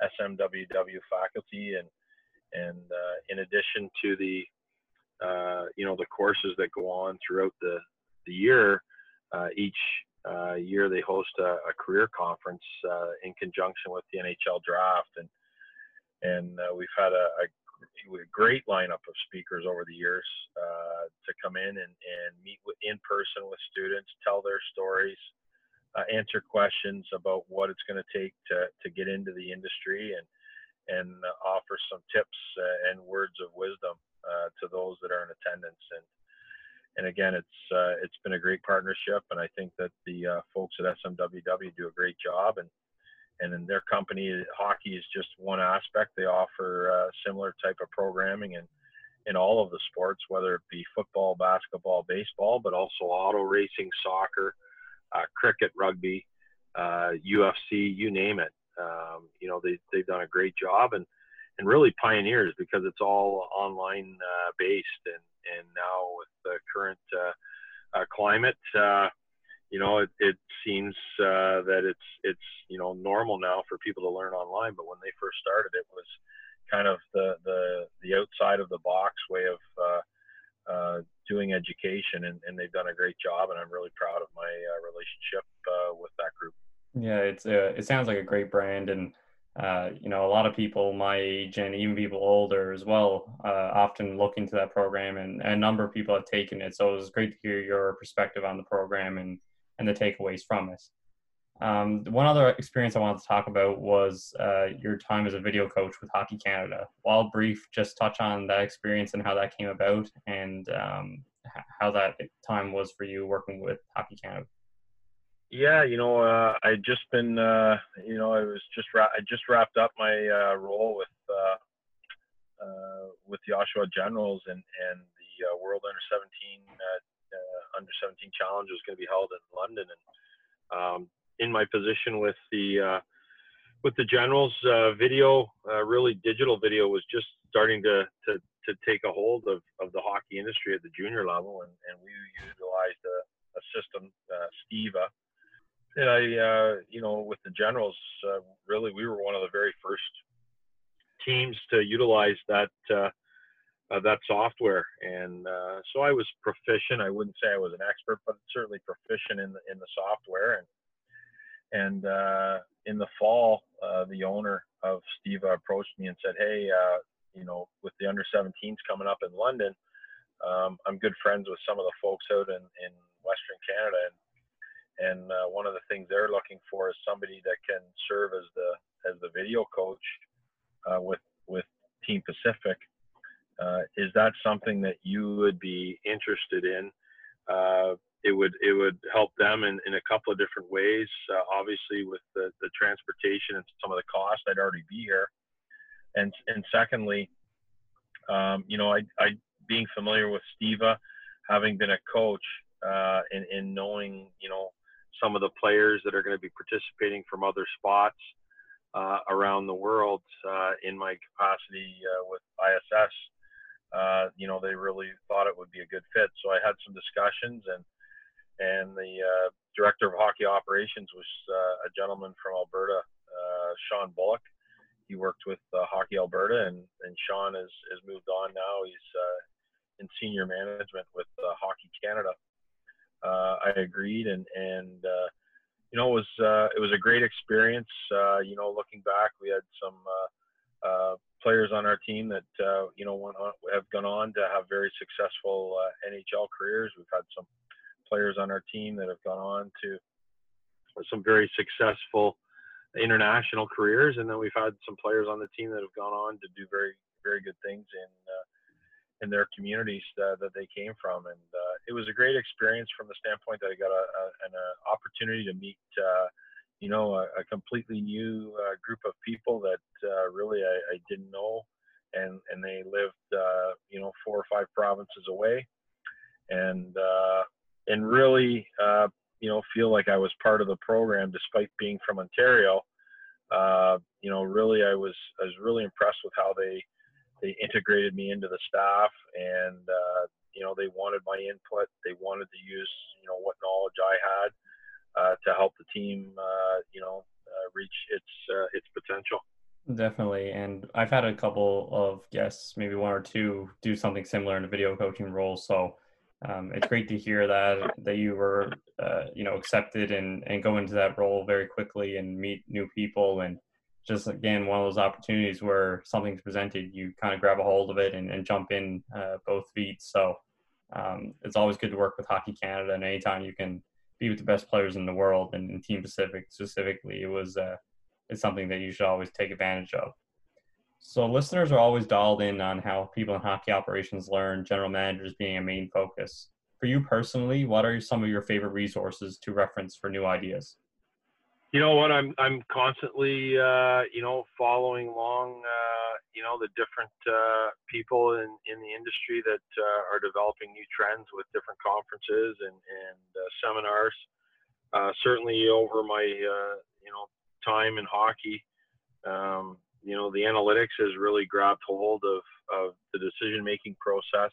SMWW faculty, and and uh, in addition to the uh, you know the courses that go on throughout the the year, uh, each uh, year they host a, a career conference uh, in conjunction with the NHL draft, and and uh, we've had a, a, great lineup of speakers over the years to come in and, and meet with, in person with students, tell their stories uh, answer questions about what it's going to take to, to get into the industry and and uh, offer some tips uh, and words of wisdom uh, to those that are in attendance. And and again it's uh, it's been a great partnership and I think that the folks at SMWW do a great job and and in their company hockey is just one aspect. They offer similar type of programming and in all of the sports whether it be football basketball baseball but also auto racing soccer uh, cricket, rugby, uh, UFC, you name it. Um, you know, they, they've done a great job and, and really pioneers because it's all online uh, based. And, and now with the current uh, uh, climate, uh, you know, it, it seems uh, that it's it's you know normal now for people to learn online. But when they first started, it was kind of the the the outside of the box way of uh, doing education, and, and, they've done a great job. And I'm really proud of my uh, relationship uh, with that group. Yeah, it's uh, it sounds like a great brand, and uh, you know, a lot of people my age and even people older as well often look into that program, and, and, a number of people have taken it. So it was great to hear your perspective on the program and and the takeaways from it. Um, one other experience I wanted to talk about was uh, your time as a video coach with Hockey Canada. While brief, just touch on that experience and how that came about, and um, how that time was for you working with Hockey Canada. Yeah, you know, uh, I just been, uh, you know, I was just ra- I just wrapped up my uh, role with uh, uh, with the Oshawa Generals, and and the World Under 17 Under 17 Challenge is going to be held in London, and um, in my position with the uh, with the generals, uh, video, uh, really digital video was just starting to, to, to take a hold of, of the hockey industry at the junior level, and, and we utilized a, a system, uh, Stiva. And I, uh, you know, with the generals, uh, really, we were one of the very first teams to utilize that that software. And so I was proficient. I wouldn't say I was an expert, but certainly proficient in the in the software. And and uh, in the fall, uh, the owner of Stiva approached me and said, "Hey, uh, you know, with the under 17s coming up in London, um, I'm good friends with some of the folks out in, in Western Canada, and and uh, one of the things they're looking for is somebody that can serve as the as the video coach uh, with with Team Pacific. Uh, is that something that you would be interested in?" It would it would help them in, in a couple of different ways. Uh, obviously, with the, the transportation and some of the cost, I'd already be here. And and secondly, um, you know, I, I being familiar with Stiva, having been a coach, uh, and, and knowing you know some of the players that are going to be participating from other spots uh, around the world uh, in my capacity uh, with ISS. Uh, you know, they really thought it would be a good fit. So I had some discussions and and the uh, director of hockey operations was uh, a gentleman from Alberta, uh, Sean Bullock. he worked with uh, Hockey Alberta, and and Sean has has moved on now. He's uh, in senior management with Hockey Canada. I agreed, and and you know it was it was a great experience. You know, looking back, we had some players on our team that uh, you know went on, have gone on to have very successful uh, NHL careers. We've had some players on our team that have gone on to some very successful international careers, and then we've had some players on the team that have gone on to do very very good things in uh, in their communities uh, that they came from, and uh, it was a great experience from the standpoint that I got a, a, an uh, opportunity to meet. Uh, you know, a, a completely new uh, group of people that really I, I, didn't know, and and they lived, you know, four or five provinces away, and and really, you know, feel like I was part of the program despite being from Ontario. you know, really, I was I was really impressed with how they they integrated me into the staff and uh, you know they wanted my input they wanted to use you know what knowledge i had uh, to help the team uh, you know uh, reach its uh, its potential definitely and i've had a couple of guests maybe one or two do something similar in a video coaching role so um, it's great to hear that that you were uh, you know accepted and and go into that role very quickly and meet new people and just again one of those opportunities where something's presented, you kind of grab a hold of it and, and jump in uh, both feet. So um, it's always good to work with Hockey Canada, and anytime you can be with the best players in the world, and in Team Pacific specifically, it was uh, it's something that you should always take advantage of. So listeners are always dialed in on how people in hockey operations learn, general managers being a main focus. For you personally, what are some of your favorite resources to reference for new ideas? you know what i'm i'm constantly uh, you know following along uh, you know the different uh, people in in the industry that uh, are developing new trends with different conferences and and uh, seminars uh, certainly over my you know time in hockey um, you know the analytics has really grabbed hold of of the decision making process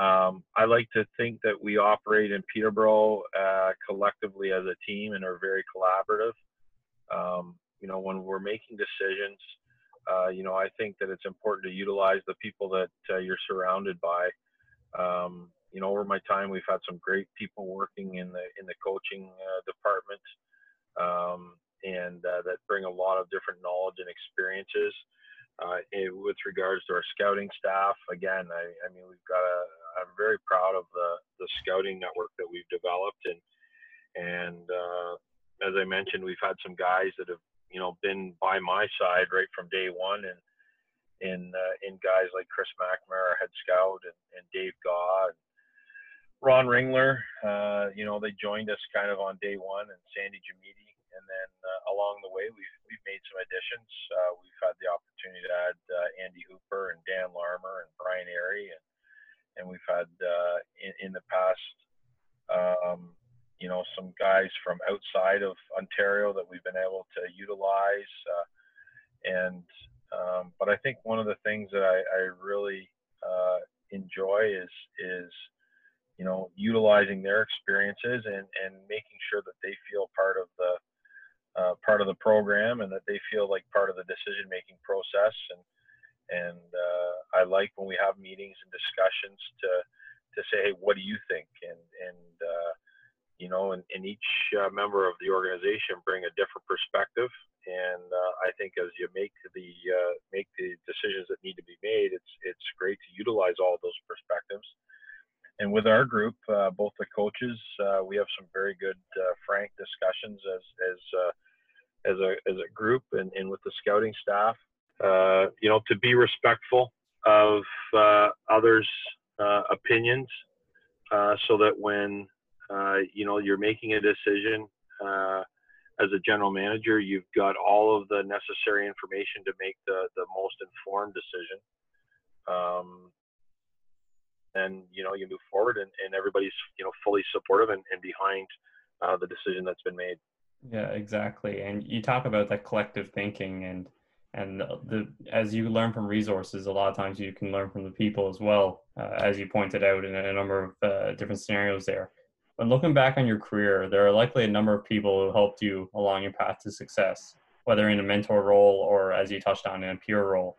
um, I like to think that we operate in Peterborough uh, collectively as a team and are very collaborative. Um, you know, when we're making decisions, uh, you know, I think that it's important to utilize the people that uh, you're surrounded by. Um, you know, over my time, we've had some great people working in the in the coaching uh, department, um, and uh, that bring a lot of different knowledge and experiences. Uh, with regards to our scouting staff, again, I, I mean, we've got a, I'm very proud of the the scouting network that we've developed, and and uh, as I mentioned, we've had some guys that have you know been by my side right from day one, and in uh, in guys like Chris McNamara, head scout, and, and Dave Gaw, and Ron Ringler. Uh, you know, they joined us kind of on day one, and Sandy Jamidi, then uh, along the way, we've we've made some additions. Uh, we've had the opportunity to add uh, Andy Hooper and Dan Larmer and Brian Airy and and we've had uh, in, in, the past, um, you know, some guys from outside of Ontario that we've been able to utilize. Uh, and um, but I think one of the things that I, I really uh, enjoy is is you know utilizing their experiences and and making sure that they feel part of the uh, part of the program and that they feel like part of the decision making process and and uh, I like when we have meetings and discussions to to say, hey, what do you think? And and uh, you know, and, and each uh, member of the organization bring a different perspective. And uh, I think as you make the uh, make the decisions that need to be made, it's it's great to utilize all those perspectives. And with our group, uh, both the coaches, we have some very good, frank discussions as as as a as a group, and, and with the scouting staff. Uh, you know, to be respectful of uh, others' uh, opinions, uh, so that when uh, you know you're making a decision as a general manager, you've got all of the necessary information to make the the most informed decision. Um, and you know you move forward, and, and everybody's you know fully supportive and, and behind the decision that's been made. Yeah, exactly. And you talk about that collective thinking and and the as you learn from resources a lot of times you can learn from the people as well uh, as you pointed out in a number of uh, different scenarios there when looking back on your career there are likely a number of people who helped you along your path to success whether in a mentor role or, as you touched on, in a peer role.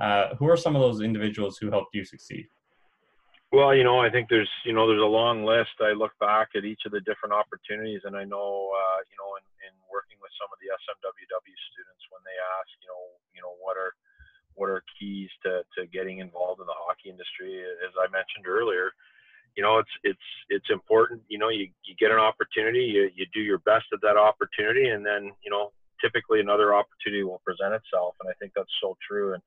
Uh, who are some of those individuals who helped you succeed? Well, you know, I think there's, you know, there's a long list. I look back at each of the different opportunities, and I know, uh, you know, in, in working with some of the SMWW students, when they ask, you know, you know, what are, what are keys to, to getting involved in the hockey industry? As I mentioned earlier, you know, it's, it's, it's important. You know, you, you get an opportunity, you, you do your best at that opportunity, and then, you know, typically another opportunity will present itself. And I think that's so true. And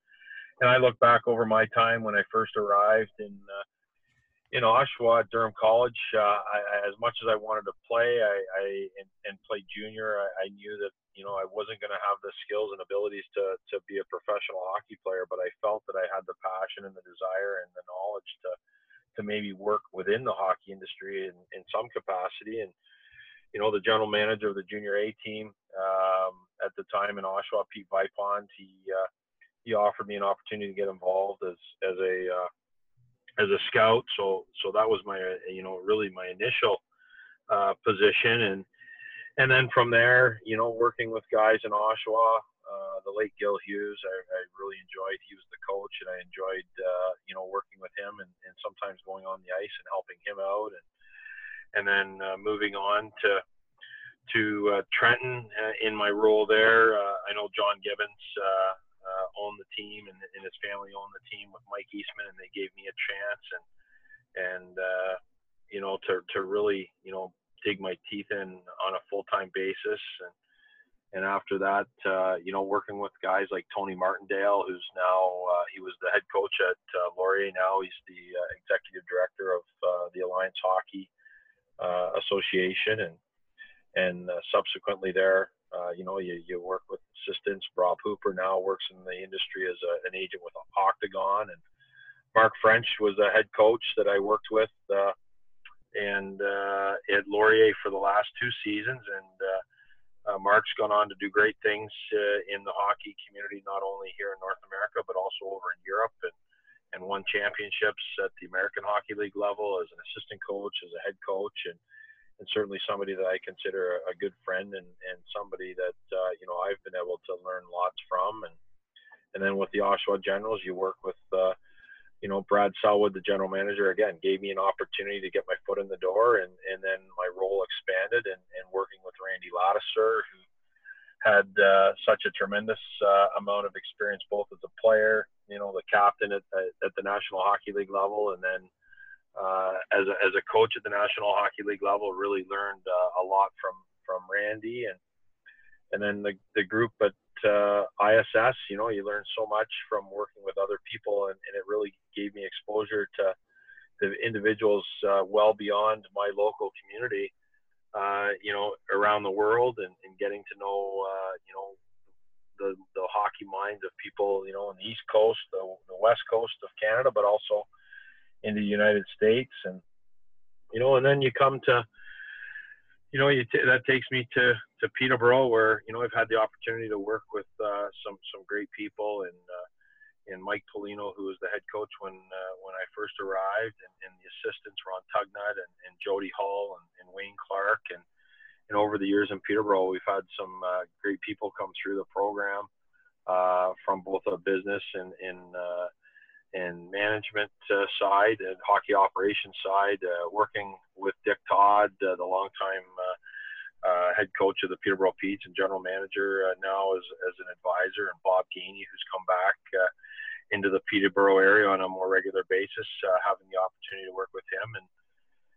and I look back over my time when I first arrived in uh, in Oshawa at Durham College. Uh, I, as much as I wanted to play, I, I and, and play junior, I, I knew that you know I wasn't going to have the skills and abilities to to be a professional hockey player. But I felt that I had the passion and the desire and the knowledge to to maybe work within the hockey industry in, in some capacity. And you know, the general manager of the junior A team um, at the time in Oshawa, Pete Vipond, he uh, he offered me an opportunity to get involved as as a uh, as a scout. So so that was my you know really my initial uh, position, and and then from there, you know, working with guys in Oshawa, uh, the late Gil Hughes, I, I, really enjoyed. He was the coach, and I enjoyed uh, you know working with him, and, and sometimes going on the ice and helping him out, and and then uh, moving on to to uh, Trenton uh, in my role there. I know John Gibbons uh, owned the team and, and his family owned the team with Mike Eastman, and they gave me a chance and and uh, you know to to really you know dig my teeth in on a full time basis and and after that uh, you know working with guys like Tony Martindale, who's now uh, he was the head coach at uh, Laurier. Now he's the uh, executive director of uh, the Alliance Hockey uh, Association and and uh, subsequently there uh, you know, you, you work with assistants. Rob Hooper now works in the industry as a, an agent with Octagon, and Mark French was a head coach that I worked with, uh, and uh, at Laurier for the last two seasons. And uh, uh, Mark's gone on to do great things uh, in the hockey community, not only here in North America but also over in Europe, and and won championships at the American Hockey League level as an assistant coach, as a head coach, and and certainly somebody that I consider a good friend and, and somebody that uh, you know I've been able to learn lots from. And and then with the Oshawa Generals you work with uh, you know Brad Selwood the general manager again gave me an opportunity to get my foot in the door and and then my role expanded and, and working with Randy Ladouceur who had uh, such a tremendous uh, amount of experience both as a player you know the captain at, at the National Hockey League level and then uh, as a, as a coach at the National Hockey League level, really learned uh, a lot from from Randy and and then the the group at uh, ISS. You know, you learn so much from working with other people, and, and it really gave me exposure to the individuals uh, well beyond my local community. Uh, you know, around the world, and, and getting to know uh, you know the the hockey minds of people. You know, on the East Coast, the, the West Coast of Canada, but also in the United States, and you know, and then you come to, you know, you t- that takes me to to Peterborough, where you know I've had the opportunity to work with uh, some some great people, and uh, and Mike Pelino, who was the head coach when uh, when I first arrived, and, and the assistants Ron Tugnutt and, and Jody Hull and, and Wayne Clark, and and over the years in Peterborough, we've had some uh, great people come through the program uh, from both a business and in and management uh, side and hockey operations side, uh, working with Dick Todd, uh, the longtime uh, uh, head coach of the Peterborough Petes and general manager uh, now as, as an advisor, and Bob Gainey, who's come back into the Peterborough area on a more regular basis, having the opportunity to work with him and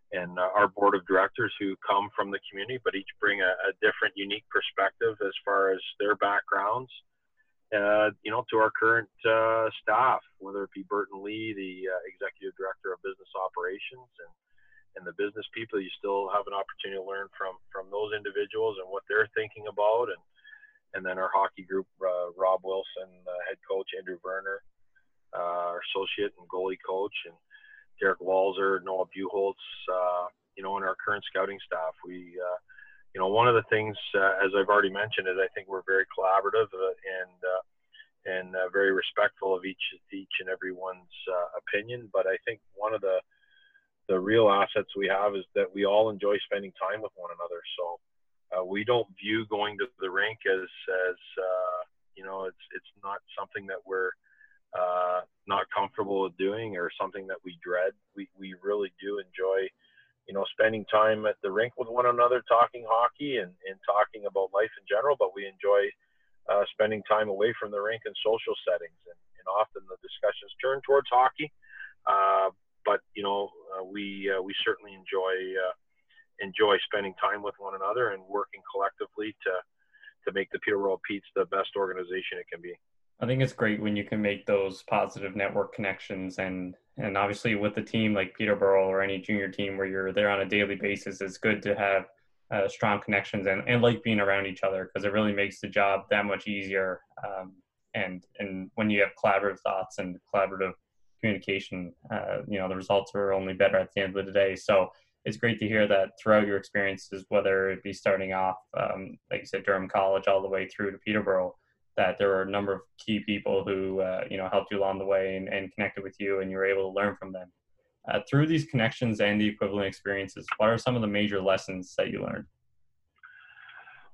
and our board of directors who come from the community, but each bring a, a different, unique perspective as far as their backgrounds uh, you know, to our current uh, staff, whether it be Burton Lee, the uh, executive director of business operations, and and the business people. You still have an opportunity to learn from from those individuals and what they're thinking about, and and then our hockey group, uh, Rob Wilson, head coach, Andrew Verner, uh, our associate and goalie coach, and Derek Walzer, Noah Buholtz, uh, you know, and our current scouting staff. We you know, one of the things, uh, as I've already mentioned, is I think we're very collaborative uh, and uh, and uh, very respectful of each each and everyone's uh, opinion. But I think one of the the real assets we have is that we all enjoy spending time with one another. So, uh, we don't view going to the rink as as you know it's it's not something that we're not comfortable with doing or something that we dread. We we really do enjoy you know spending time at the rink with one another, talking hockey and and talking about life in general. But we enjoy uh, spending time away from the rink in social settings, and, and often the discussions turn towards hockey. Uh, but you know uh, we uh, we certainly enjoy enjoy spending time with one another and working collectively to to make the Peterborough Petes the best organization it can be. I think it's great when you can make those positive network connections and and obviously with a team like Peterborough or any junior team where you're there on a daily basis, it's good to have uh, strong connections and, and like being around each other because it really makes the job that much easier. Um, and and when you have collaborative thoughts and collaborative communication, uh, you know the results are only better at the end of the day. So it's great to hear that throughout your experiences, whether it be starting off, um, like you said, Durham College, all the way through to Peterborough, that there were a number of key people who uh, you know helped you along the way and, and, connected with you, and you were able to learn from them. Uh, through these connections and the equivalent experiences, what are some of the major lessons that you learned?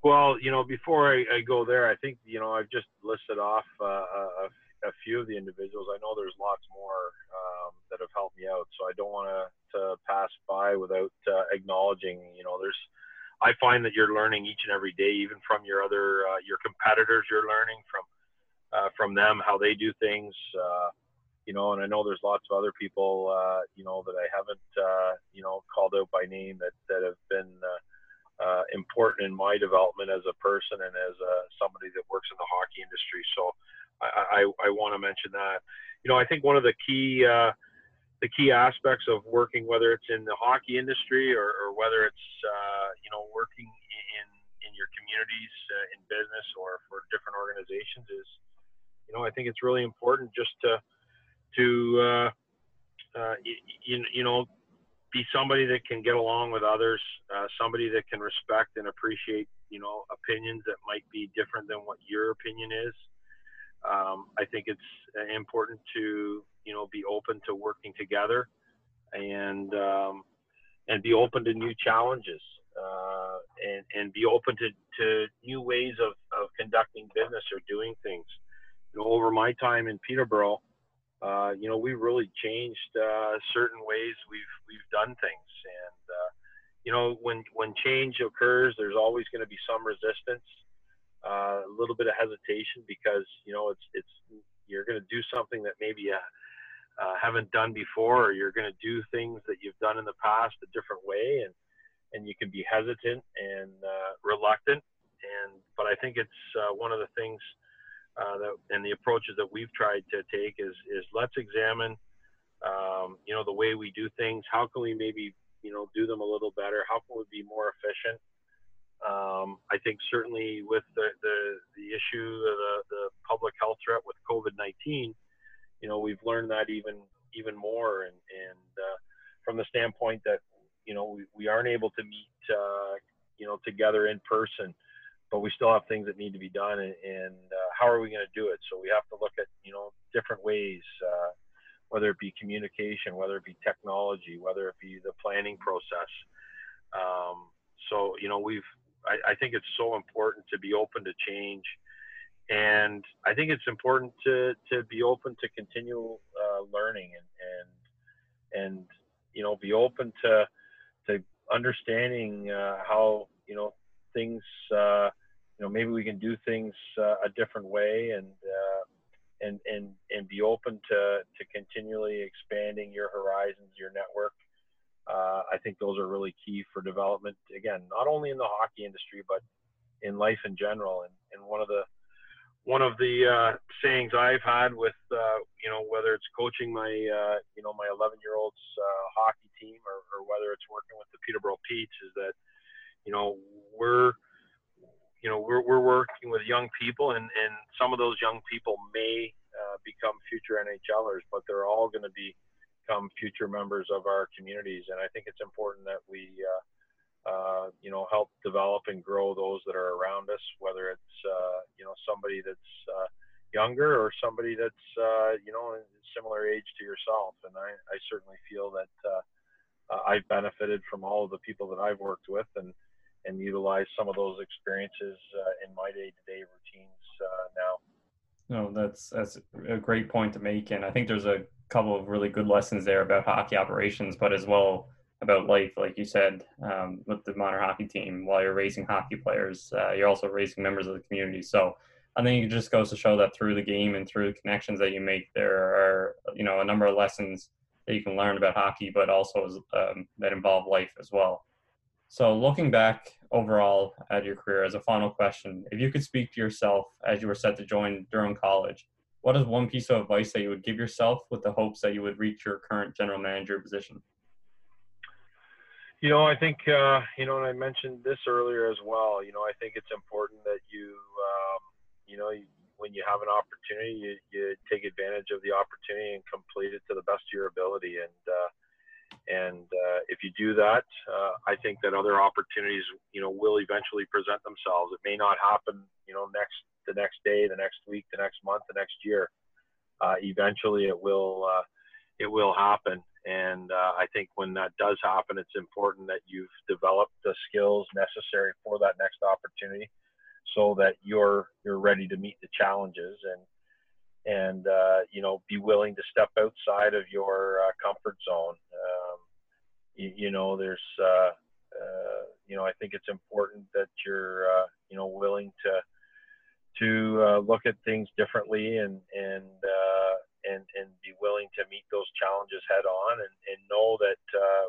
Well, you know, before I, I go there, I think you know I've just listed off uh, a, a, few of the individuals. I know there's lots more um, that have helped me out, so I don't want to pass by without uh, acknowledging. You know, there's I find that you're learning each and every day, even from your other uh, your competitors. You're learning from uh, from them how they do things. Uh, you know, and I know there's lots of other people, uh, you know, that I haven't, uh, you know, called out by name that that have been uh, important in my development as a person and as somebody that works in the hockey industry. So I, I, I want to mention that. You know, I think one of the key the key aspects of working, whether it's in the hockey industry or, or whether it's uh, you know working in in your communities uh, in business or for different organizations, is you know I think it's really important just to to uh, uh, you, you know be somebody that can get along with others, uh, somebody that can respect and appreciate you know opinions that might be different than what your opinion is. Um, I think it's uh, important to you know be open to working together and um, and be open to new challenges uh, and and be open to, to new ways of, of conducting business or doing things. You know, over my time in Peterborough, uh, you know, we really changed uh, certain ways we've we've done things, and uh, you know, when when change occurs, there's always going to be some resistance, uh, a little bit of hesitation because you know it's it's you're going to do something that maybe you uh, haven't done before, or you're going to do things that you've done in the past a different way, and and you can be hesitant and uh, reluctant. And but I think it's uh, one of the things uh, that and the approaches that we've tried to take is is let's examine, um, you know, the way we do things. How can we maybe you know do them a little better? How can we be more efficient? Um, I think certainly with the, the, the issue, the, the public health threat with COVID-19, you know we've learned that even even more. And and uh, from the standpoint that you know we, we aren't able to meet uh, you know together in person but we still have things that need to be done. And, and uh, how are we going to do it? So we have to look at you know different ways uh, whether it be communication whether it be technology whether it be the planning process. Um, so you know we've I, I think it's so important to be open to change. And I think it's important to to be open to continual uh, learning and and and you know be open to to understanding uh, how you know things uh, you know maybe we can do things uh, a different way and uh, and and and be open to to continually expanding your horizons your network uh, I think those are really key for development again not only in the hockey industry but in life in general. And and one of the one of the uh, sayings I've had with uh, you know whether it's coaching my uh, you know my 11 year old's uh, hockey team or, or, whether it's working with the Peterborough Petes is that you know we're you know we're, we're working with young people and, and some of those young people may uh, become future NHLers but they're all going to become future members of our communities and I think it's important that we uh, uh, you know, help develop and grow those that are around us, whether it's, uh, you know, somebody that's uh, younger or somebody that's, uh, you know, similar age to yourself. And I, I certainly feel that uh, I've benefited from all of the people that I've worked with. And, and utilize some of those experiences in my day-to-day routines now. No, that's that's a great point to make, and I think there's a couple of really good lessons there about hockey operations, but as well about life, like you said, um, with the minor hockey team. While you're raising hockey players, uh, you're also raising members of the community. So I think it just goes to show that through the game and through the connections that you make, there are you know a number of lessons that you can learn about hockey, but also um, that involve life as well. So looking back overall at your career, as a final question, if you could speak to yourself as you were set to join Durham College, what is one piece of advice that you would give yourself with the hopes that you would reach your current general manager position? You know, I think uh, you know, and I mentioned this earlier as well. You know, I think it's important that you, um, you know, when you have an opportunity, you, you take advantage of the opportunity and complete it to the best of your ability. And uh, and uh, if you do that, uh, I think that other opportunities, you know, will eventually present themselves. It may not happen, you know, next the next day, the next week, the next month, the next year. Uh, eventually, it will uh, it will happen. And uh, I think when that does happen, it's important that you've developed the skills necessary for that next opportunity, so that you're you're ready to meet the challenges and and uh, you know be willing to step outside of your uh, comfort zone. Um, you, you, know, there's uh, uh, you know I think it's important that you're uh, you know willing to to uh, look at things differently and and and and be willing to meet those challenges head on and, and know that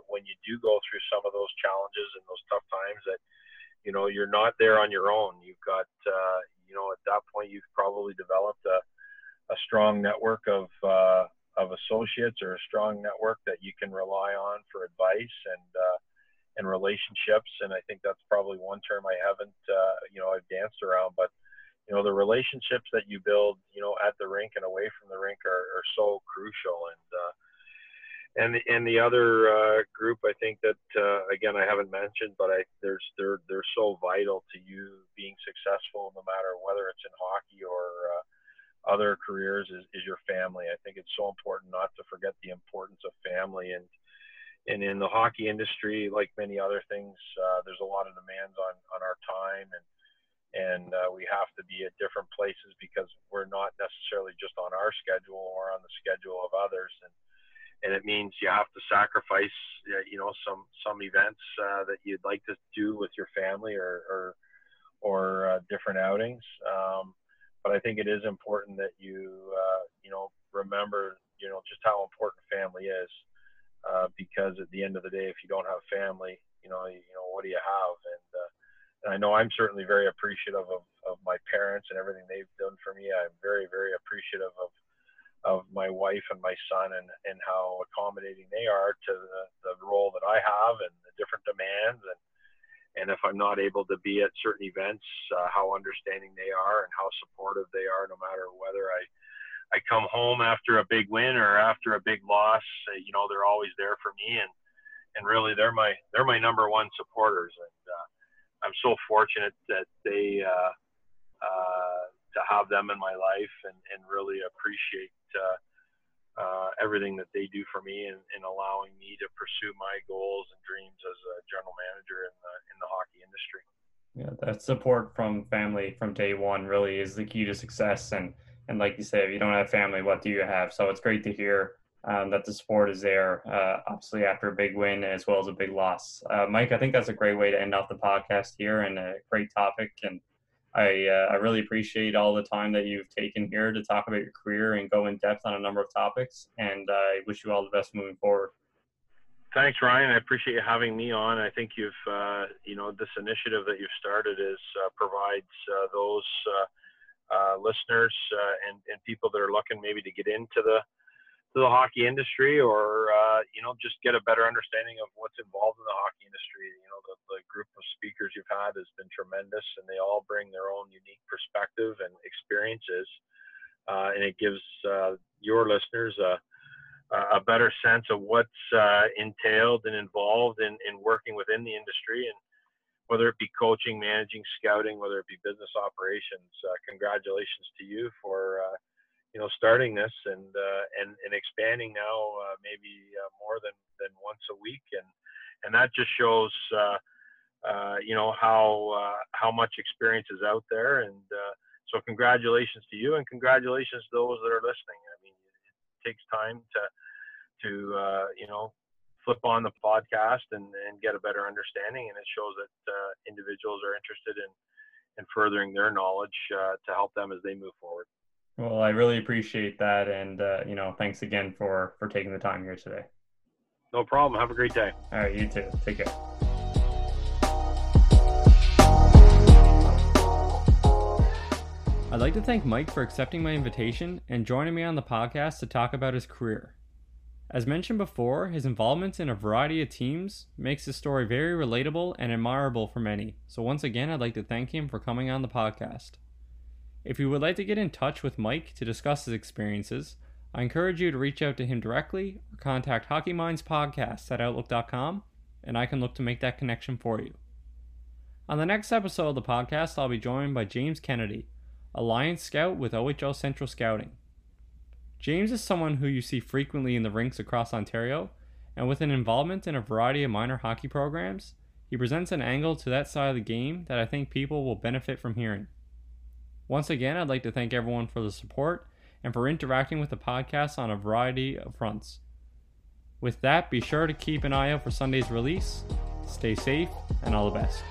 when you do go through some of those challenges and those tough times that you know you're not there on your own. You've got you know at that point you've probably developed a a strong network of uh, of associates or a strong network that you can rely on for advice and uh, and relationships. And I think that's probably one term I haven't uh, you know I've danced around, but you know the relationships that you build you know at the rink and away from the rink are, are so crucial and. Uh, and the, and the other uh, group, I think that uh, again I haven't mentioned, but I there's they're they're so vital to you being successful, no matter whether it's in hockey or uh, other careers is, is your family. I think it's so important not to forget the importance of family and and in the hockey industry, like many other things, uh, there's a lot of demands on on our time and and uh, we have to be at different places because we're not necessarily just on our schedule or on the schedule of others and and it means you have to sacrifice uh, you know some some events uh, that you'd like to do with your family or or, or uh, different outings um, but I think it is important that you uh, you know remember you know just how important family is uh, because at the end of the day if you don't have family you know you, know what do you have? And uh, and I know I'm certainly very appreciative of, of my parents and everything they've done for me. I'm very very appreciative of of my wife and my son and, and how accommodating they are to the, the role that I have and the different demands and and if I'm not able to be at certain events, uh, how understanding they are and how supportive they are, no matter whether I I come home after a big win or after a big loss. Uh, you know, they're always there for me, and and really they're my they're my number one supporters, and uh, I'm so fortunate that they uh, uh, to have them in my life and and really appreciate. Uh, everything that they do for me and, and, allowing me to pursue my goals and dreams as a general manager in the in the hockey industry. Yeah, that support from family from day one really is the key to success. And and like you say, if you don't have family, what do you have? So it's great to hear um, that the support is there. Uh, obviously, after a big win as well as a big loss. Uh, Mike, I think that's a great way to end off the podcast here and a great topic. And I, uh, I really appreciate all the time that you've taken here to talk about your career and go in depth on a number of topics. And I wish you all the best moving forward. Thanks, Ryan. I appreciate you having me on. I think you've, uh, you know, this initiative that you've started is uh, provides uh, those uh, uh, listeners and, and people that are looking maybe to get into the to the hockey industry or uh, you know just get a better understanding of what's involved in the hockey industry. You know the, the group of speakers you've had has been tremendous and they all bring their own unique perspective and experiences uh, and it gives uh, your listeners a, a better sense of what's uh, entailed and involved in, in working within the industry. And whether it be coaching managing scouting whether it be business operations uh, congratulations to you for uh, you know, starting this and uh, and and expanding now uh, maybe uh, more than than once a week, and and that just shows uh, uh, you know how uh, how much experience is out there, and so congratulations to you, and congratulations to those that are listening. I mean, it takes time to to you know flip on the podcast and, and get a better understanding, and it shows that individuals are interested in in furthering their knowledge to help them as they move forward. Well, I really appreciate that, and uh, you know, thanks again for for taking the time here today. No problem. Have a great day. All right, you too. Take care. I'd like to thank Mike for accepting my invitation and joining me on the podcast to talk about his career. As mentioned before, his involvement in a variety of teams makes his story very relatable and admirable for many. So, once again, I'd like to thank him for coming on the podcast. If you would like to get in touch with Mike to discuss his experiences, I encourage you to reach out to him directly or contact Hockey Minds Podcast at Outlook.com, and I can look to make that connection for you. On the next episode of the podcast, I'll be joined by James Kennedy, Alliance Scout with OHL Central Scouting. James is someone who you see frequently in the rinks across Ontario, and with an involvement in a variety of minor hockey programs, he presents an angle to that side of the game that I think people will benefit from hearing. Once again, I'd like to thank everyone for the support and for interacting with the podcast on a variety of fronts. With that, be sure to keep an eye out for Sunday's release. Stay safe and all the best.